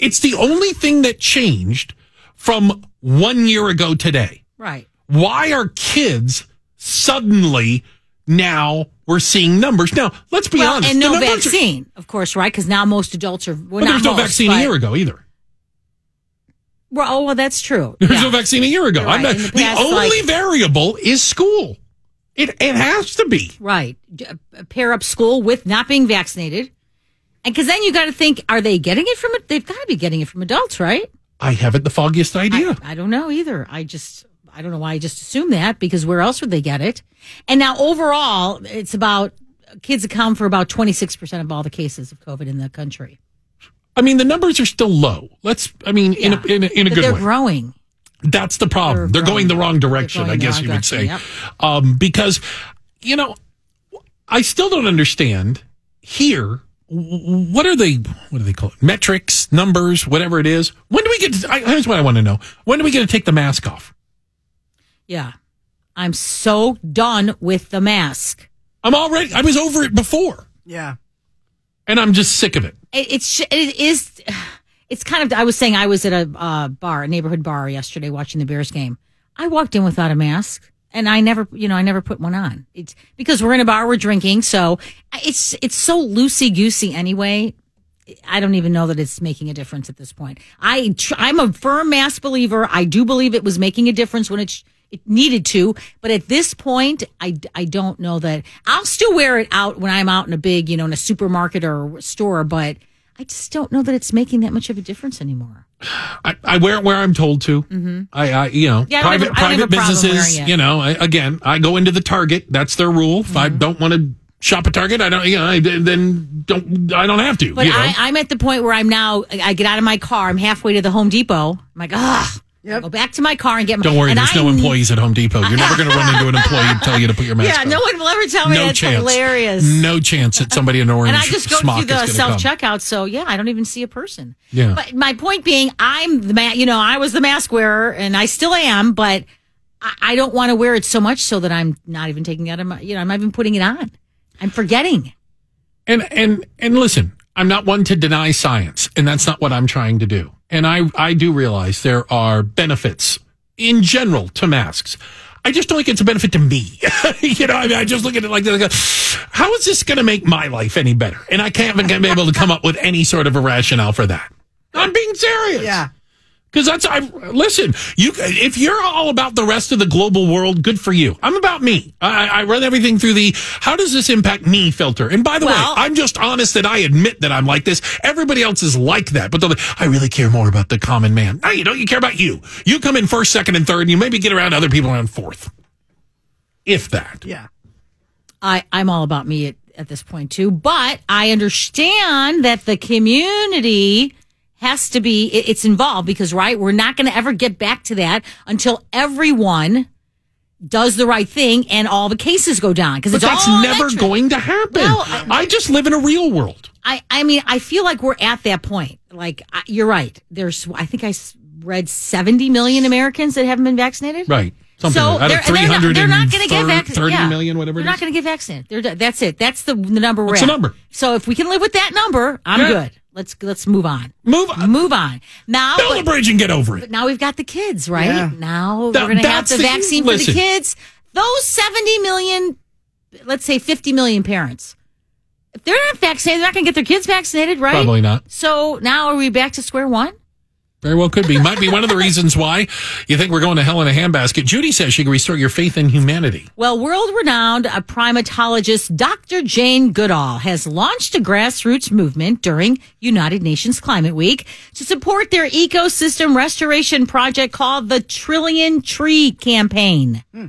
It's the only thing that changed from one year ago today. Right. Why are kids suddenly now we're seeing numbers? Now, let's be well, honest. and no numbers are- vaccine, of course, right? Because now most adults are. Well, But not there was no most, vaccine a year ago either. Well, oh, well, that's true. There was Yeah. no vaccine a year ago. Right. not, the the only like- variable is school. It it has to be. Right. Uh, Pair up school with not being vaccinated. And because then you got to think, are they getting it from, they've got to be getting it from adults, right? I haven't the foggiest idea. I don't know either. I just, I don't know why I just assume that because where else would they get it? And now overall, it's about, kids account for about 26% of all the cases of COVID in the country. I mean, the numbers are still low. Let's. I mean, in a, in a, in a But good they're way. growing. That's the problem. They're, They're going the wrong direction. I guess you would say, direction, um, because you know, I still don't understand here. What are they? What do they call it? Metrics, numbers, whatever it is. When do we get? To, I, here's what I want to know. When do we get to take the mask off? Yeah. I'm so done with the mask. I'm already. I was over it before, Yeah. and I'm just sick of it. It, it's it is it's kind of I was saying I was at a uh, bar, a neighborhood bar yesterday watching the Bears game. I walked in without a mask and I never, you know, I never put one on. It's because we're in a bar, we're drinking, so it's it's so loosey goosey anyway. I don't even know that it's making a difference at this point. I tr- I'm a firm mask believer. I do believe it was making a difference when it sh- it needed to, but at this point, I I don't know that I'll still wear it out when I'm out in a big, you know, in a supermarket or a store, but I just don't know that it's making that much of a difference anymore. I, I wear it where I'm told to. I, I, you know, Mm-hmm. Yeah, private have a- I don't have private businesses. You know, I, again, I go into the Target. That's their rule. If I Mm-hmm. don't want to shop at Target, I don't. You know, I, then don't. I don't have to. But you know? I, I'm at the point where I'm now. I get out of my car. I'm halfway to the Home Depot. I'm like, ah, go back to my car and get my. don't worry. and There's I no need- employees at Home Depot. You're never going to run into an employee and tell you to put your mask on. Yeah, on. no one will ever tell me no that's chance. hilarious. No chance that somebody in an orange and I just go through the self checkout, so yeah, I don't even see a person. Yeah. But my point being, I'm the ma- you know, I was the mask wearer, and I still am, but I, I don't want to wear it so much so that I'm not even taking it out of my, you know, I'm not even putting it on. I'm forgetting. And and and listen, I'm not one to deny science, and that's not what I'm trying to do. And I I do realize there are benefits in general to masks. I just don't think it's a benefit to me. you know, I mean, I just look at it like, this, go, how is this going to make my life any better? And I can't even be able to come up with any sort of a rationale for that. I'm being serious. Yeah. Because that's I listen. You if you're all about the rest of the global world, good for you. I'm about me. I, I run everything through the how does this impact me filter. And by the Well- way, I'm just honest that I admit that I'm like this. Everybody else is like that, but like, I really care more about the common man. No, you don't. You care about you. You come in first, second, and third, and you maybe get around other people around fourth, if that. Yeah. I, I'm all about me at, at this point too, but I understand that the community has to be, it's involved because, right, we're not going to ever get back to that until everyone does the right thing and all the cases go down. Because it's that's all never metric. going to happen. Well, I- I just live in a real world. I, I mean, I feel like we're at that point. Like, I, you're right. There's, I think I read 70 million Americans that haven't been vaccinated. Right. Something so like they're, they're not, they're not going to get 330 vaccinated. 30 yeah. million, whatever it They're not going to get vaccinated. They're, that's it. That's the, the number we're What's at. the number? So if we can live with that number, I'm Yeah. good. Let's let's move on. Move on. Move on. Now, Build a bridge and get over it. but now we've got the kids, right? Yeah. Now That- we're going to have the the- vaccine for the kids. Those 70 million, let's say 50 million parents. If they're not vaccinated, they're not going to get their kids vaccinated, right? Probably not. So now are we back to square one? Very well could be. Might be one of the reasons why you think we're going to hell in a handbasket. Judy says she can restore your faith in humanity. Well, world renowned primatologist Dr. Jane Goodall has launched a grassroots movement during United Nations Climate Week to support their ecosystem restoration project called the Trillion Tree Campaign. Hmm.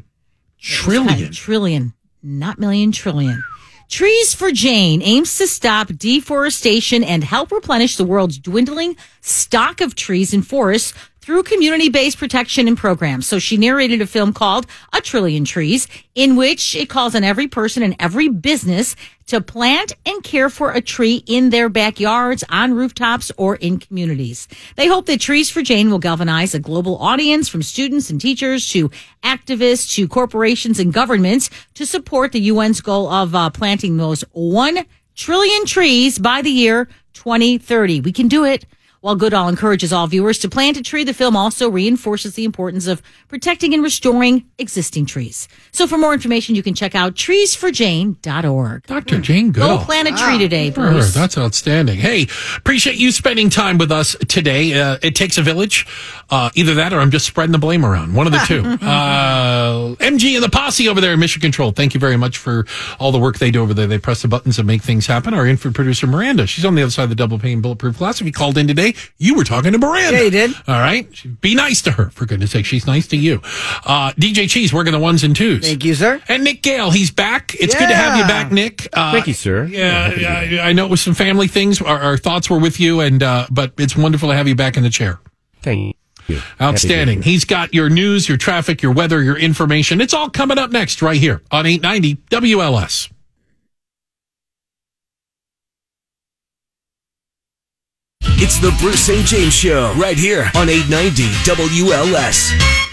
Trillion. Trillion, not million, trillion. Trees for Jane aims to stop deforestation and help replenish the world's dwindling stock of trees and forests through community based protection and programs. So she narrated a film called A Trillion Trees, in which it calls on every person and every business to plant and care for a tree in their backyards, on rooftops, or in communities. They hope that Trees for Jane will galvanize a global audience from students and teachers to activists to corporations and governments to support the UN's goal of uh, planting those one trillion trees by the year 2030. We can do it. While Goodall encourages all viewers to plant a tree, the film also reinforces the importance of protecting and restoring existing trees. So for more information, you can check out treesforjane.org. Dr. Jane Goodall. Go plant a tree today, Sure, Bruce. that's outstanding. Hey, appreciate you spending time with us today. Uh, it takes a village. Uh, either that or I'm just spreading the blame around. One of the two. uh, MG and the posse over there in Mission Control. Thank you very much for all the work they do over there. They press the buttons and make things happen. Our info producer, Miranda. She's on the other side of the double pane bulletproof glass. If you called in today, you were talking to Miranda. Yeah, you did. All right. Be nice to her, for goodness sake. She's nice to you. Uh, DJ Cheese working the ones and twos. Thank you, sir. And Nick Gale, he's back. It's good to have you back, Nick. Uh, Thank you, sir. Yeah, yeah, I know it was some family things. Our, our thoughts were with you, and uh, but it's wonderful to have you back in the chair. Thank you. Outstanding. He's got your news, your traffic, your weather, your information. It's all coming up next right here on 890 WLS. It's the Bruce St. James Show right here on 890 WLS.